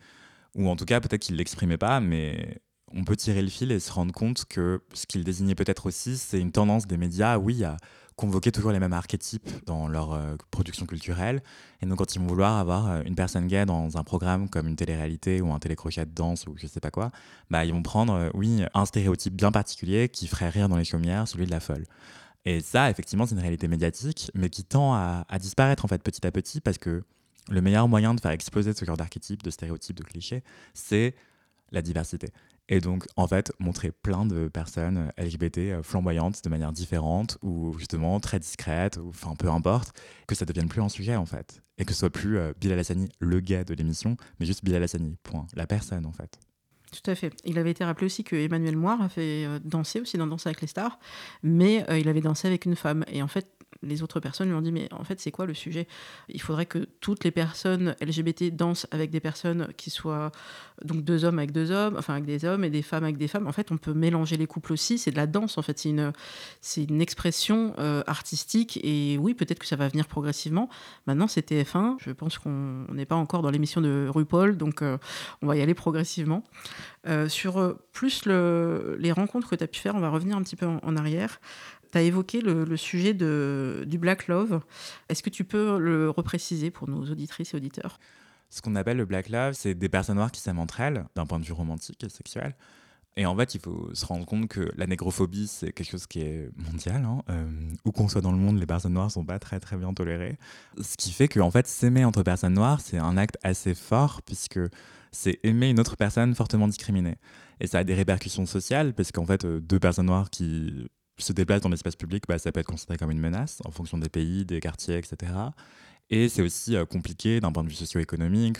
ou en tout cas peut-être qu'il l'exprimait pas, mais on peut tirer le fil et se rendre compte que ce qu'il désignait peut-être aussi, c'est une tendance des médias, oui, à convoquer toujours les mêmes archétypes dans leur euh, production culturelle. Et donc, quand ils vont vouloir avoir euh, une personne gay dans un programme comme une télé-réalité ou un télécrochet de danse ou je sais pas quoi, bah, ils vont prendre, euh, oui, un stéréotype bien particulier qui ferait rire dans les chaumières, celui de la folle. Et ça, effectivement, c'est une réalité médiatique, mais qui tend à, disparaître en fait petit à petit parce que le meilleur moyen de faire exploser ce genre d'archétype, de stéréotypes, de clichés, c'est la diversité. Et donc, en fait, montrer plein de personnes LGBT euh, flamboyantes de manière différente ou justement très discrètes, ou enfin peu importe, que ça devienne plus un sujet en fait. Et que ce soit plus euh, Bilal le gay de l'émission, mais juste Bilal Hassani, point. La personne en fait. Tout à fait. Il avait été rappelé aussi que Emmanuel Moire a fait euh, danser aussi dans Danse avec les stars, mais euh, il avait dansé avec une femme. Et en fait, les autres personnes lui ont dit mais en fait c'est quoi le sujet? Il faudrait que toutes les personnes LGBT dansent avec des personnes qui soient donc deux hommes avec deux hommes, enfin avec des hommes et des femmes avec des femmes. En fait, on peut mélanger les couples aussi. C'est de la danse en fait. C'est une c'est une expression euh, artistique et oui peut-être que ça va venir progressivement. Maintenant c'est TF1. Je pense qu'on n'est pas encore dans l'émission de RuPaul donc euh, on va y aller progressivement. Euh, sur plus le, les rencontres que tu as pu faire, on va revenir un petit peu en, en arrière. Tu as évoqué le, sujet de, du Black Love. Est-ce que tu peux le repréciser pour nos auditrices et auditeurs? Ce qu'on appelle le Black Love, c'est des personnes noires qui s'aiment entre elles, d'un point de vue romantique et sexuel. Et en fait, il faut se rendre compte que la négrophobie, c'est quelque chose qui est mondial. Hein. Euh, où qu'on soit dans le monde, les personnes noires sont pas très très bien tolérées. Ce qui fait que en fait, s'aimer entre personnes noires, c'est un acte assez fort puisque c'est aimer une autre personne fortement discriminée. Et ça a des répercussions sociales parce qu'en fait, euh, deux personnes noires qui se déplace dans l'espace public, bah, ça peut être considéré comme une menace en fonction des pays, des quartiers, etc. Et c'est aussi euh, compliqué d'un point de vue socio-économique.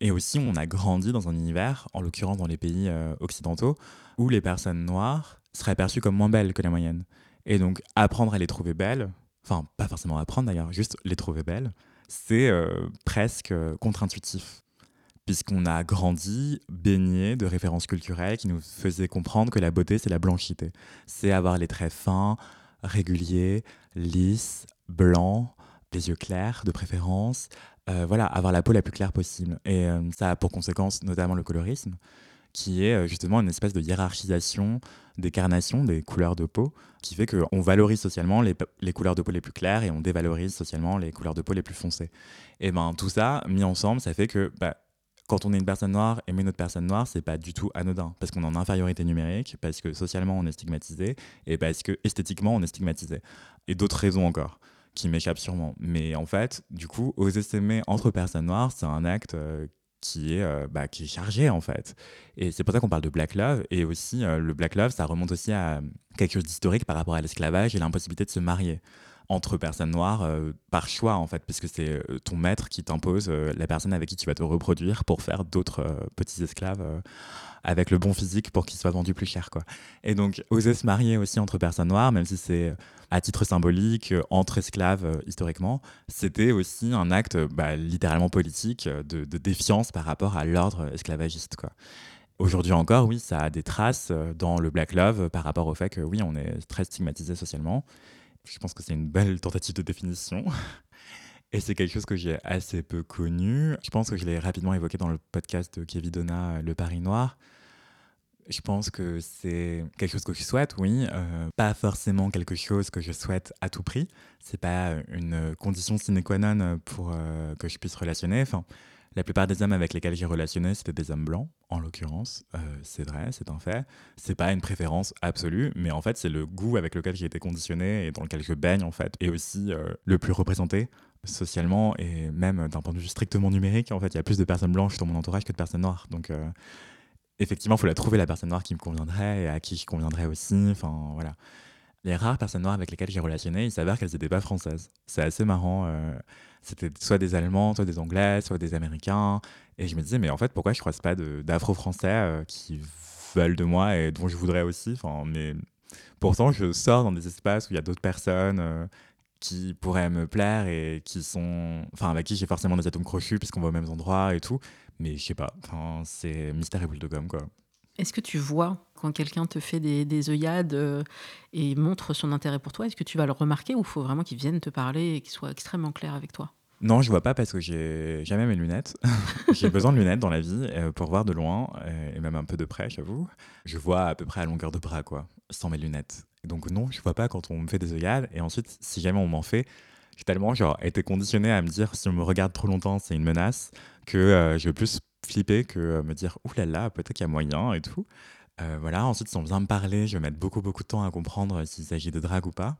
Et aussi, on a grandi dans un univers, en l'occurrence dans les pays euh, occidentaux, où les personnes noires seraient perçues comme moins belles que la moyenne. Et donc, apprendre à les trouver belles, enfin, pas forcément apprendre d'ailleurs, juste les trouver belles, c'est euh, presque contre-intuitif puisqu'on a grandi baigné de références culturelles qui nous faisaient comprendre que la beauté, c'est la blanchité. C'est avoir les traits fins, réguliers, lisses, blancs, les yeux clairs de préférence. Euh, voilà, avoir la peau la plus claire possible. Et euh, ça a pour conséquence notamment le colorisme, qui est euh, justement une espèce de hiérarchisation des carnations, des couleurs de peau, qui fait qu'on valorise socialement les, les, couleurs de peau les plus claires et on dévalorise socialement les couleurs de peau les plus foncées. Et ben tout ça, mis ensemble, ça fait que bah, quand on est une personne noire, aimer notre personne noire, c'est pas du tout anodin. Parce qu'on est en infériorité numérique, parce que socialement on est stigmatisé, et parce que esthétiquement on est stigmatisé. Et d'autres raisons encore, qui m'échappent sûrement. Mais en fait, du coup, oser s'aimer entre personnes noires, c'est un acte euh, qui est, euh, bah, qui est chargé en fait. Et c'est pour ça qu'on parle de Black Love. Et aussi, euh, le Black Love, ça remonte aussi à quelque chose d'historique par rapport à l'esclavage et l'impossibilité de se marier entre personnes noires euh, par choix en fait, puisque c'est euh, ton maître qui t'impose euh, la personne avec qui tu vas te reproduire pour faire d'autres petits esclaves avec le bon physique pour qu'ils soient vendus plus cher quoi. Et donc oser se marier aussi entre personnes noires, même si c'est à titre symbolique entre esclaves historiquement, c'était aussi un acte bah, littéralement politique de, de, défiance par rapport à l'ordre esclavagiste quoi. Aujourd'hui encore, oui, ça a des traces dans le Black Love par rapport au fait que oui, on est très stigmatisé socialement je pense que c'est une belle tentative de définition. Et c'est quelque chose que j'ai assez peu connu. Je pense que je l'ai rapidement évoqué dans le podcast de Kevin Donna, Le Paris Noir. Je pense que c'est quelque chose que je souhaite, oui. Euh, pas forcément quelque chose que je souhaite à tout prix. C'est pas une condition sine qua non pour euh, que je puisse relationner. Enfin, la plupart des hommes avec lesquels j'ai relationné, c'était des hommes blancs, en l'occurrence. Euh, c'est vrai, c'est un fait. C'est pas une préférence absolue, mais en fait, c'est le goût avec lequel j'ai été conditionné et dans lequel je baigne, en fait, et aussi euh, le plus représenté socialement et même d'un point de vue strictement numérique. En fait, il y a plus de personnes blanches dans mon entourage que de personnes noires. Donc, euh, effectivement, il faut la trouver, la personne noire qui me conviendrait et à qui je conviendrais aussi. Enfin, voilà. Les rares personnes noires avec lesquelles j'ai relationné, il s'avère qu'elles n'étaient pas françaises. C'est assez marrant c'était soit des Allemands, soit des Anglais, soit des Américains. Et je me disais, mais en fait, pourquoi je ne croise pas d'Afro-Français euh, qui veulent de moi et dont je voudrais aussi? Mais Pourtant, je sors dans des espaces où il y a d'autres personnes euh, qui pourraient me plaire et qui sont. Enfin, avec qui j'ai forcément des atomes crochus puisqu'on va aux mêmes endroits et tout. Mais je sais pas, c'est mystère et boule de gomme, quoi. Est-ce que tu vois quand quelqu'un te fait des, des œillades euh, et montre son intérêt pour toi, est-ce que tu vas le remarquer ou il faut vraiment qu'il vienne te parler et qu'il soit extrêmement clair avec toi? Non, je vois pas parce que j'ai jamais mes lunettes. j'ai besoin de lunettes dans la vie euh, pour voir de loin euh, et même un peu de près, j'avoue. Je vois à peu près à longueur de bras, quoi, sans mes lunettes. Donc non, je vois pas quand on me fait des œillades. Et ensuite, si jamais on m'en fait, j'ai tellement genre été conditionné à me dire si on me regarde trop longtemps, c'est une menace, que je vais plus flipper que me dire oulala, peut-être qu'il y a moyen et tout. Euh, voilà, ensuite, si on vient me parler, je vais mettre beaucoup, beaucoup de temps à comprendre s'il s'agit de drague ou pas.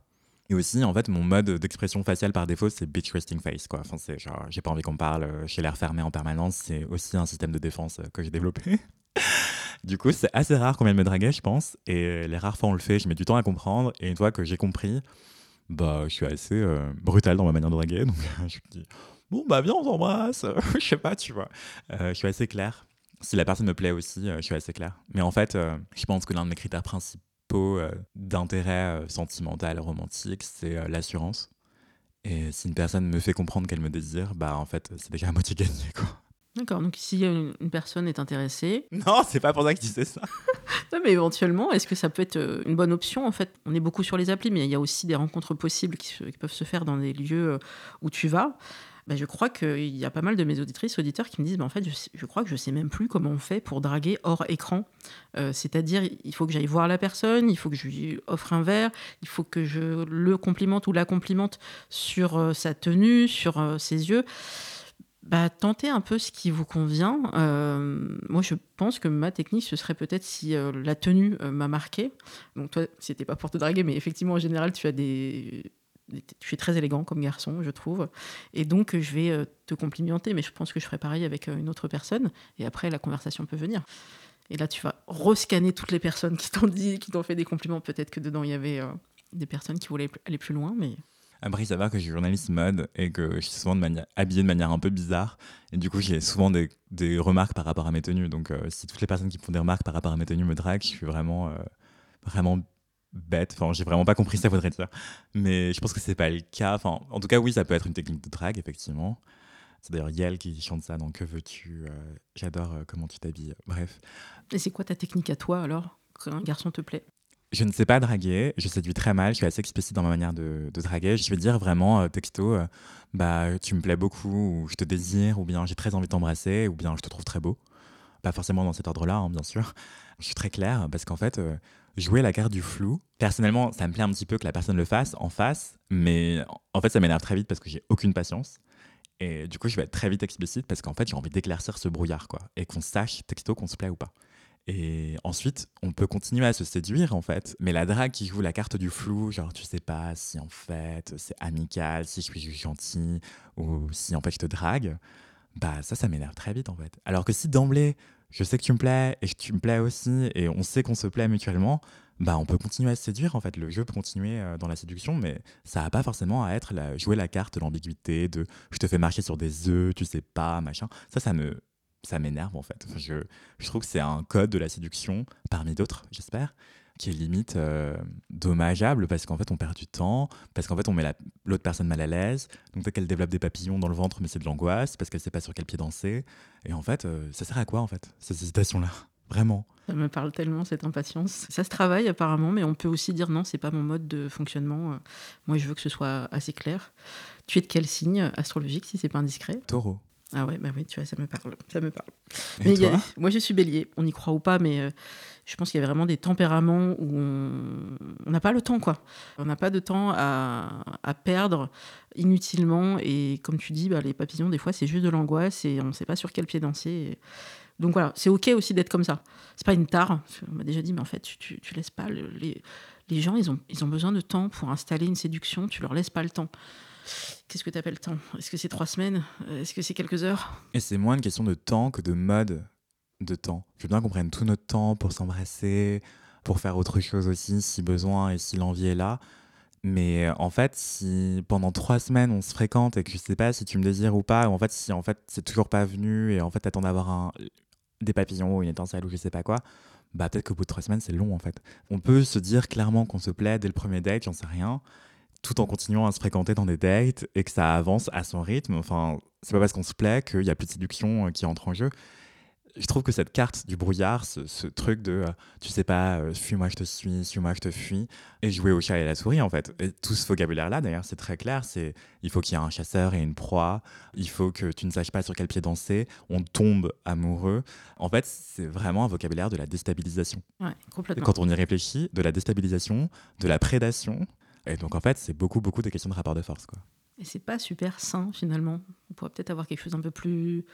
Et aussi, en fait, mon mode d'expression faciale par défaut, c'est bitch resting face, quoi. Enfin, c'est genre, j'ai pas envie qu'on parle, euh, j'ai l'air fermé en permanence. C'est aussi un système de défense euh, que j'ai développé. du coup, c'est assez rare qu'on vienne me draguer, je pense. Et les rares fois on le fait, je mets du temps à comprendre. Et une fois que j'ai compris, bah, je suis assez brutal dans ma manière de draguer. Donc, je me dis, bon, bah, viens, on s'embrasse. je sais pas, tu vois. je suis assez clair si la personne me plaît aussi, euh, je suis assez clair. Mais en fait, euh, je pense que l'un de mes critères principaux euh, d'intérêt sentimental, romantique, c'est l'assurance. Et si une personne me fait comprendre qu'elle me désire, bah en fait, c'est déjà à moitié gagné, quoi. D'accord, donc si une, une personne est intéressée. Non, c'est pas pour ça que tu sais ça. non, mais éventuellement, est-ce que ça peut être euh, une bonne option En fait, on est beaucoup sur les applis, mais il y a aussi des rencontres possibles qui, qui peuvent se faire dans des lieux euh, où tu vas. Bah, je crois qu'il y a pas mal de mes auditrices, auditeurs qui me disent bah, en fait, je, crois que je sais même plus comment on fait pour draguer hors écran. Euh, C'est-à-dire, il faut que j'aille voir la personne, il faut que je lui offre un verre, il faut que je le complimente ou la complimente sur euh, sa tenue, sur euh, ses yeux bah, tentez un peu ce qui vous convient. Moi, je pense que ma technique, ce serait peut-être si la tenue m'a marqué. Donc, toi, c'était pas pour te draguer, mais effectivement, en général, tu as des. Tu es très élégant comme garçon, je trouve. Et donc, je vais euh, te complimenter, mais je pense que je ferai pareil avec euh, une autre personne. Et après, la conversation peut venir. Et là, tu vas rescanner toutes les personnes qui t'ont dit, qui t'ont fait des compliments. Peut-être que dedans, il y avait euh, des personnes qui voulaient aller plus loin, mais Après, ça va que je suis journaliste mode et que je suis souvent de manière, habillé de manière un peu bizarre. Et du coup, j'ai souvent des, remarques par rapport à mes tenues. Donc, si toutes les personnes qui font des remarques par rapport à mes tenues me draguent, je suis vraiment, vraiment bête. Enfin, j'ai vraiment pas compris ça, faudrait dire. Mais je pense que c'est pas le cas. Enfin, en tout cas, oui, ça peut être une technique de drague, effectivement. C'est d'ailleurs Yael qui chante ça dans Que veux-tu euh, J'adore euh, comment tu t'habilles. Bref. Et c'est quoi ta technique à toi alors quand un garçon te plaît? Je ne sais pas draguer, je séduis très mal, je suis assez explicite dans ma manière de, de draguer. Je vais dire vraiment euh, texto, bah tu me plais beaucoup, ou je te désire, ou bien j'ai très envie de t'embrasser, ou bien je te trouve très beau. Pas forcément dans cet ordre-là, hein, bien sûr. Je suis très claire parce qu'en fait, jouer la carte du flou, personnellement, ça me plaît un petit peu que la personne le fasse en face, mais en fait, ça m'énerve très vite parce que j'ai aucune patience. Et du coup, je vais être très vite explicite parce qu'en fait, j'ai envie d'éclaircir ce brouillard, quoi. Et qu'on sache, texto, qu'on se plaît ou pas. Et ensuite, on peut continuer à se séduire, en fait. Mais la drague qui joue la carte du flou, genre, tu sais pas si en fait c'est amical, si je suis gentil, ou si en fait je te drague, bah ça, ça m'énerve très vite, en fait. Alors que si d'emblée, je sais que tu me plais et que tu me plais aussi, et on sait qu'on se plaît mutuellement, bah on peut continuer à se séduire en fait. Le jeu peut continuer euh, dans la séduction, mais ça n'a pas forcément à être la, jouer la carte de l'ambiguïté, de je te fais marcher sur des œufs, tu sais pas, machin. Ça, ça me ça m'énerve en fait. Je, je trouve que c'est un code de la séduction, parmi d'autres, j'espère, qui est limite euh, dommageable parce qu'en fait on perd du temps, parce qu'en fait on met la- l'autre personne mal à l'aise, donc peut-être qu'elle développe des papillons dans le ventre mais c'est de l'angoisse, parce qu'elle sait pas sur quel pied danser. Et en fait, euh, ça sert à quoi en fait, ces hésitations-là Vraiment? Ça me parle tellement cette impatience. Ça se travaille apparemment, mais on peut aussi dire non, c'est pas mon mode de fonctionnement. Euh, Moi, je veux que ce soit assez clair. Tu es de quel signe astrologique, si c'est pas indiscret? Taureau. Ah ouais, bah oui, tu vois, ça me parle. Ça me parle. Et Mais a- moi, je suis bélier. On y croit ou pas, mais euh, je pense qu'il y a vraiment des tempéraments où on on n'a pas le temps, quoi. On n'a pas de temps à, à perdre inutilement. Et comme tu dis, bah, les papillons, des fois, c'est juste de l'angoisse et on ne sait pas sur quel pied danser. Et- Donc voilà, c'est OK aussi d'être comme ça. C'est pas une tare. On m'a déjà dit, mais en fait, tu, tu, tu laisses pas le- les, les gens, ils ont, ils ont besoin de temps pour installer une séduction. Tu leur laisses pas le temps. Qu'est-ce que tu appelles temps? Est-ce que c'est trois semaines? Est-ce que c'est quelques heures? Et c'est moins une question de temps que de mode de temps. Je veux bien qu'on prenne tout notre temps pour s'embrasser, pour faire autre chose aussi si besoin et si l'envie est là. Mais euh, en fait, si pendant trois semaines on se fréquente et que je sais pas si tu me désires ou pas, ou en fait si en fait c'est toujours pas venu et en fait t'attends d'avoir un, des papillons ou une étincelle ou je sais pas quoi, bah peut-être qu'au bout de trois semaines c'est long en fait. On peut se dire clairement qu'on se plaît dès le premier date, j'en sais rien, tout en continuant à se fréquenter dans des dates et que ça avance à son rythme. Enfin, c'est pas parce qu'on se plaît qu'il y a plus de séduction euh, qui entre en jeu. Je trouve que cette carte du brouillard, ce, ce truc de euh, tu sais pas, euh, fuis-moi, je te suis, suis-moi, je te fuis, et jouer au chat et à la souris en fait. Et tout ce vocabulaire-là, d'ailleurs, c'est très clair c'est il faut qu'il y ait un chasseur et une proie, il faut que tu ne saches pas sur quel pied danser, on tombe amoureux. En fait, c'est vraiment un vocabulaire de la déstabilisation. Ouais, complètement. quand on y réfléchit, de la déstabilisation, de la prédation. Et donc en fait, c'est beaucoup, beaucoup des questions de rapport de force. Quoi. Et c'est pas super sain finalement. On pourrait peut-être avoir quelque chose d'un peu plus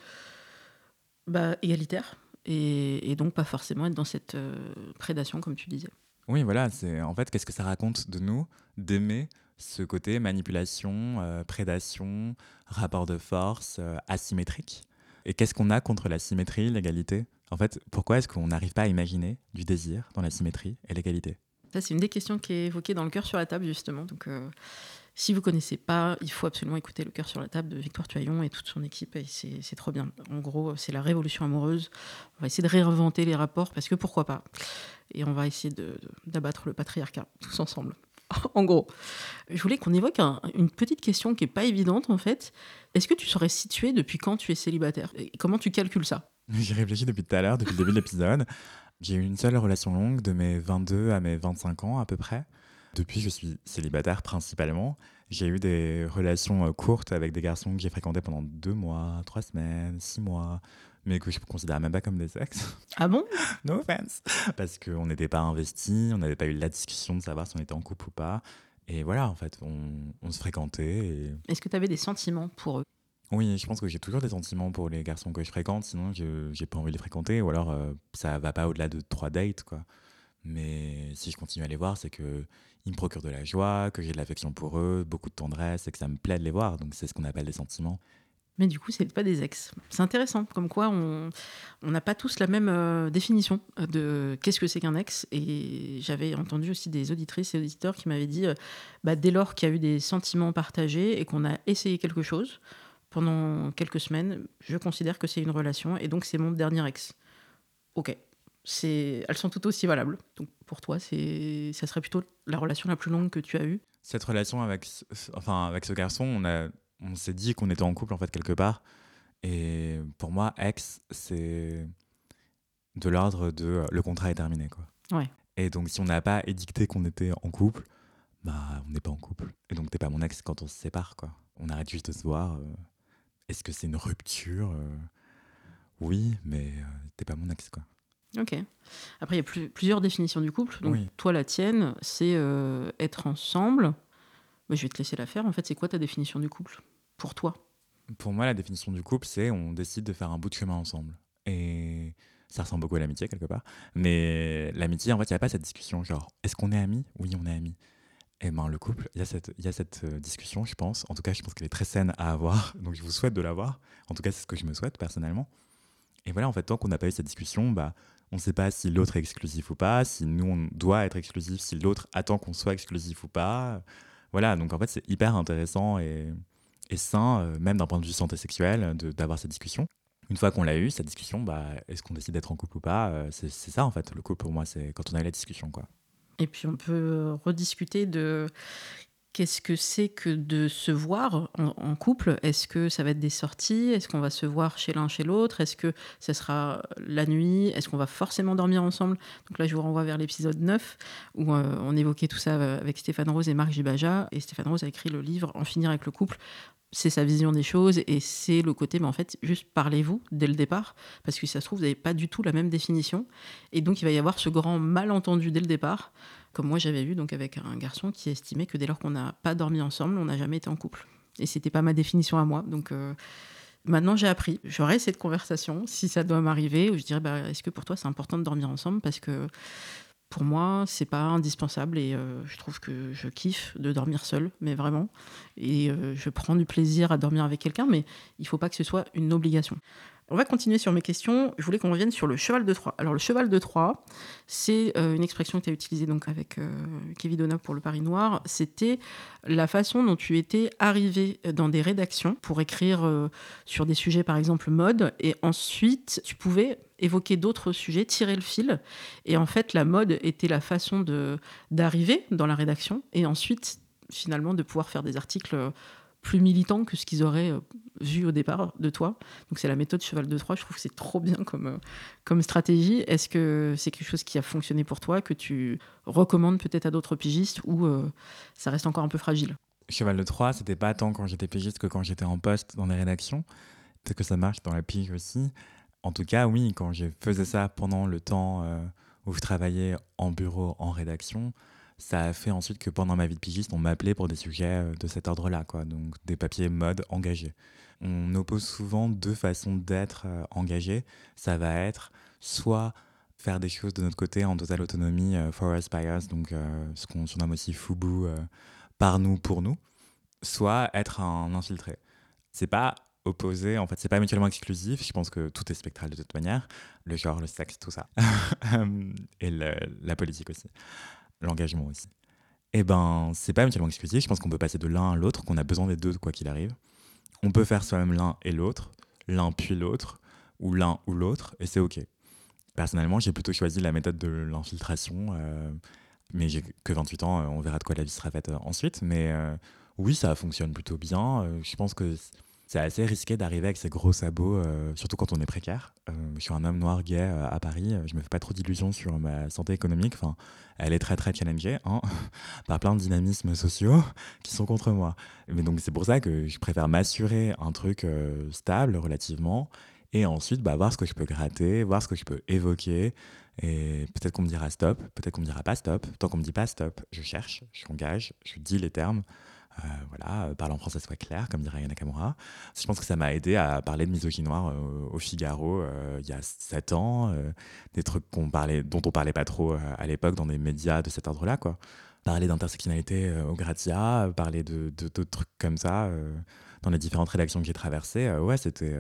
bah, égalitaire et, et donc pas forcément être dans cette euh, prédation comme tu disais. Oui, voilà, c'est en fait, qu'est-ce que ça raconte de nous d'aimer ce côté manipulation, euh, prédation, rapport de force, euh, asymétrique? Et qu'est-ce qu'on a contre la symétrie, l'égalité? En fait, pourquoi est-ce qu'on n'arrive pas à imaginer du désir dans la symétrie et l'égalité? Ça c'est une des questions qui est évoquée dans le cœur sur la table justement. Donc euh, si vous connaissez pas, il faut absolument écouter le cœur sur la table de Victoire Tuaillon et toute son équipe. C'est trop bien. En gros, c'est la révolution amoureuse. On va essayer de réinventer les rapports parce que pourquoi pas? Et on va essayer d'abattre le patriarcat tous ensemble. en gros. Je voulais qu'on évoque une petite question qui n'est pas évidente en fait. Est-ce que tu saurais situer depuis quand tu es célibataire? Et comment tu calcules ça? J'y réfléchi depuis tout à l'heure, depuis le début de l'épisode. J'ai eu une seule relation longue de mes 22 à mes 25 ans à peu près. Depuis, je suis célibataire principalement. J'ai eu des relations euh, courtes avec des garçons que j'ai fréquentés pendant deux mois, trois semaines, six mois, mais que je ne considère même pas comme des ex. Ah bon? No offense. Parce qu'on n'était pas investis, on n'avait pas eu la discussion de savoir si on était en couple ou pas. Et voilà, en fait, on, se fréquentait. Est-ce que tu avais des sentiments pour eux? Oui, je pense que j'ai toujours des sentiments pour les garçons que je fréquente, sinon je n'ai pas envie de les fréquenter, ou alors euh, ça va pas au-delà de trois dates, quoi. Mais si je continue à les voir, c'est que ils me procurent de la joie, que j'ai de l'affection pour eux, beaucoup de tendresse et que ça me plaît de les voir. Donc c'est ce qu'on appelle des sentiments. Mais du coup, c'est pas des ex. C'est intéressant, comme quoi on n'a pas tous la même euh, définition de qu'est-ce que c'est qu'un ex. Et j'avais entendu aussi des auditrices et auditeurs qui m'avaient dit, euh, bah, dès lors qu'il y a eu des sentiments partagés et qu'on a essayé quelque chose pendant quelques semaines, je considère que c'est une relation et donc c'est mon dernier ex. Ok, elles sont toutes aussi valables. Donc pour toi, c'est, ça serait plutôt la relation la plus longue que tu as eue. Cette relation avec, enfin avec ce garçon, on a, on s'est dit qu'on était en couple en fait quelque part. Et pour moi, ex, c'est de l'ordre de le contrat est terminé quoi. Ouais. Et donc si on n'a pas édicté qu'on était en couple, bah on n'est pas en couple. Et donc t'es pas mon ex quand on se sépare quoi. On arrête juste de se voir. Euh. Est-ce que c'est une rupture euh? Oui, mais t'es pas mon ex quoi. Ok. Après, il y a plusieurs définitions du couple. Donc, toi, la tienne, c'est euh, être ensemble. Mais je vais te laisser la faire. En fait, c'est quoi ta définition du couple? Pour toi? Pour moi, la définition du couple, c'est on décide de faire un bout de chemin ensemble. Et ça ressemble beaucoup à l'amitié, quelque part. Mais l'amitié, en fait, il n'y a pas cette discussion genre, est-ce qu'on est amis? Oui, on est amis. Et eh ben, le couple, il y a cette, y a cette euh, discussion, je pense. En tout cas, je pense qu'elle est très saine à avoir. Donc, je vous souhaite de l'avoir. En tout cas, c'est ce que je me souhaite personnellement. Et voilà, en fait, tant qu'on n'a pas eu cette discussion, bah, on ne sait pas si l'autre est exclusif ou pas, si nous on doit être exclusif, si l'autre attend qu'on soit exclusif ou pas. Voilà, donc en fait c'est hyper intéressant et, sain, euh, même d'un point de vue santé sexuelle, d'avoir cette discussion. Une fois qu'on l'a eu, cette discussion, bah, est-ce qu'on décide d'être en couple ou pas euh, C'est ça en fait, le couple pour moi, c'est quand on a eu la discussion. quoi. Et puis on peut rediscuter de Qu'est-ce que c'est que de se voir en, couple? Est-ce que ça va être des sorties? Est-ce qu'on va se voir chez l'un, chez l'autre? Est-ce que ça sera la nuit? Est-ce qu'on va forcément dormir ensemble? Donc là, je vous renvoie vers l'épisode 9, où euh, on évoquait tout ça euh, avec Stéphane Rose et Marc Gibaja. Et Stéphane Rose a écrit le livre En finir avec le couple. C'est sa vision des choses et c'est le côté, mais en fait, juste parlez-vous dès le départ, parce que ça se trouve, vous n'avez pas du tout la même définition. Et donc, il va y avoir ce grand malentendu dès le départ, comme moi j'avais eu donc avec un garçon qui estimait que dès lors qu'on n'a pas dormi ensemble, on n'a jamais été en couple. Et c'était pas ma définition à moi. Donc, euh, maintenant, j'ai appris. J'aurai cette conversation, si ça doit m'arriver, où je dirais, bah, est-ce que pour toi, c'est important de dormir ensemble? Parce que pour moi, c'est pas indispensable et euh, je trouve que je kiffe de dormir seul, mais vraiment. Et euh, je prends du plaisir à dormir avec quelqu'un, mais il faut pas que ce soit une obligation. On va continuer sur mes questions. Je voulais qu'on revienne sur le cheval de Troie. Alors, le cheval de Troie, c'est euh, une expression que tu as utilisée donc, avec Kevin Donna pour le Paris Noir. C'était la façon dont tu étais arrivé dans des rédactions pour écrire sur des sujets, par exemple, mode. Et ensuite, tu pouvais évoquer d'autres sujets, tirer le fil. Et en fait, la mode était la façon d'arriver dans la rédaction et ensuite, finalement, de pouvoir faire des articles plus militants que ce qu'ils auraient euh, vu au départ de toi. Donc c'est la méthode cheval de Troie. Je trouve que c'est trop bien comme, euh, comme stratégie. Est-ce que c'est quelque chose qui a fonctionné pour toi, que tu recommandes peut-être à d'autres pigistes ou euh, ça reste encore un peu fragile? Cheval de Troie, c'était pas tant quand j'étais pigiste que quand j'étais en poste dans les rédactions. Peut-être que ça marche dans la pige aussi. En tout cas, oui, quand je faisais ça pendant le temps où je travaillais en bureau, en rédaction, ça a fait ensuite que pendant ma vie de pigiste, on m'appelait pour des sujets euh, de cet ordre-là, quoi. Donc des papiers mode engagés. On oppose souvent deux façons d'être euh, engagé. Ça va être soit faire des choses de notre côté en totale autonomie, for us by us, donc ce qu'on surnomme aussi FUBU, par nous, pour nous, soit être un infiltré. C'est pas opposés. En fait, c'est pas mutuellement exclusif. Je pense que tout est spectral de toute manière. Le genre, le sexe, tout ça. et la politique aussi. L'engagement aussi. Eh ben, c'est pas mutuellement exclusif. Je pense qu'on peut passer de l'un à l'autre, qu'on a besoin des deux, quoi qu'il arrive. On peut faire soi-même l'un et l'autre, l'un puis l'autre, ou l'un ou l'autre, et c'est OK. Personnellement, j'ai plutôt choisi la méthode de l'infiltration. Euh, Mais j'ai que 28 ans, on verra de quoi la vie sera faite ensuite. Mais oui, ça fonctionne plutôt bien. je pense que c'est assez risqué d'arriver avec ces gros sabots, euh, surtout quand on est précaire. Euh, je suis un homme noir gay euh, à Paris, je me fais pas trop d'illusions sur ma santé économique. Enfin, elle est très très challengée hein, par plein de dynamismes sociaux qui sont contre moi. Mais donc c'est pour ça que je préfère m'assurer un truc stable relativement et ensuite bah, voir ce que je peux gratter, voir ce que je peux évoquer. Et peut-être qu'on me dira stop, peut-être qu'on me dira pas stop. Tant qu'on me dit pas stop, je cherche, je m'engage, je dis les termes. Euh, voilà, euh, parler en français soit clair, comme dirait Nakamura. Je pense que ça m'a aidé à parler de misogynie noire euh, au Figaro il y a 7 ans, des trucs dont on parlait pas trop à l'époque dans des médias de cet ordre-là, quoi. Parler d'intersectionnalité au Gratia, parler de d'autres trucs comme ça dans les différentes rédactions que j'ai traversées, ouais, c'était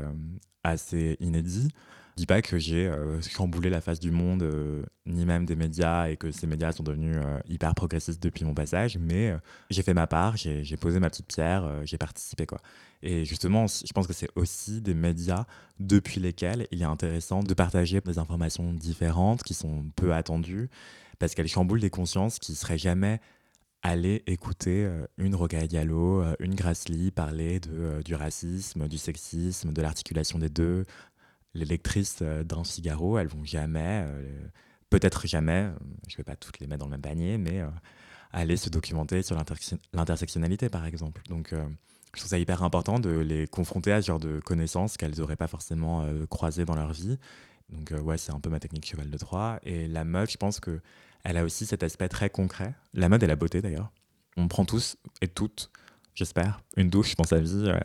assez inédit dis pas que j'ai euh, chamboulé la face du monde, euh, ni même des médias, et que ces médias sont devenus euh, hyper progressistes depuis mon passage, mais j'ai fait ma part, j'ai posé ma petite pierre, j'ai participé. quoi. Et justement, je pense que c'est aussi des médias depuis lesquels il est intéressant de partager des informations différentes qui sont peu attendues, parce qu'elles chamboulent des consciences qui seraient jamais allées écouter une Rocaille Diallo, une Grassley parler de, du racisme, du sexisme, de l'articulation des deux, les lectrices euh, d'un Figaro, elles vont jamais, euh, peut-être jamais, je ne vais pas toutes les mettre dans le même panier, mais euh, aller se documenter sur l'intersectionnalité, par exemple. Donc, je trouve ça hyper important de les confronter à ce genre de connaissances qu'elles n'auraient pas forcément croisées dans leur vie. Donc, ouais, c'est un peu ma technique cheval de Troie. Et la mode, je pense que elle a aussi cet aspect très concret. La mode et la beauté, d'ailleurs. On prend tous et toutes j'espère, une douche dans sa vie. Euh,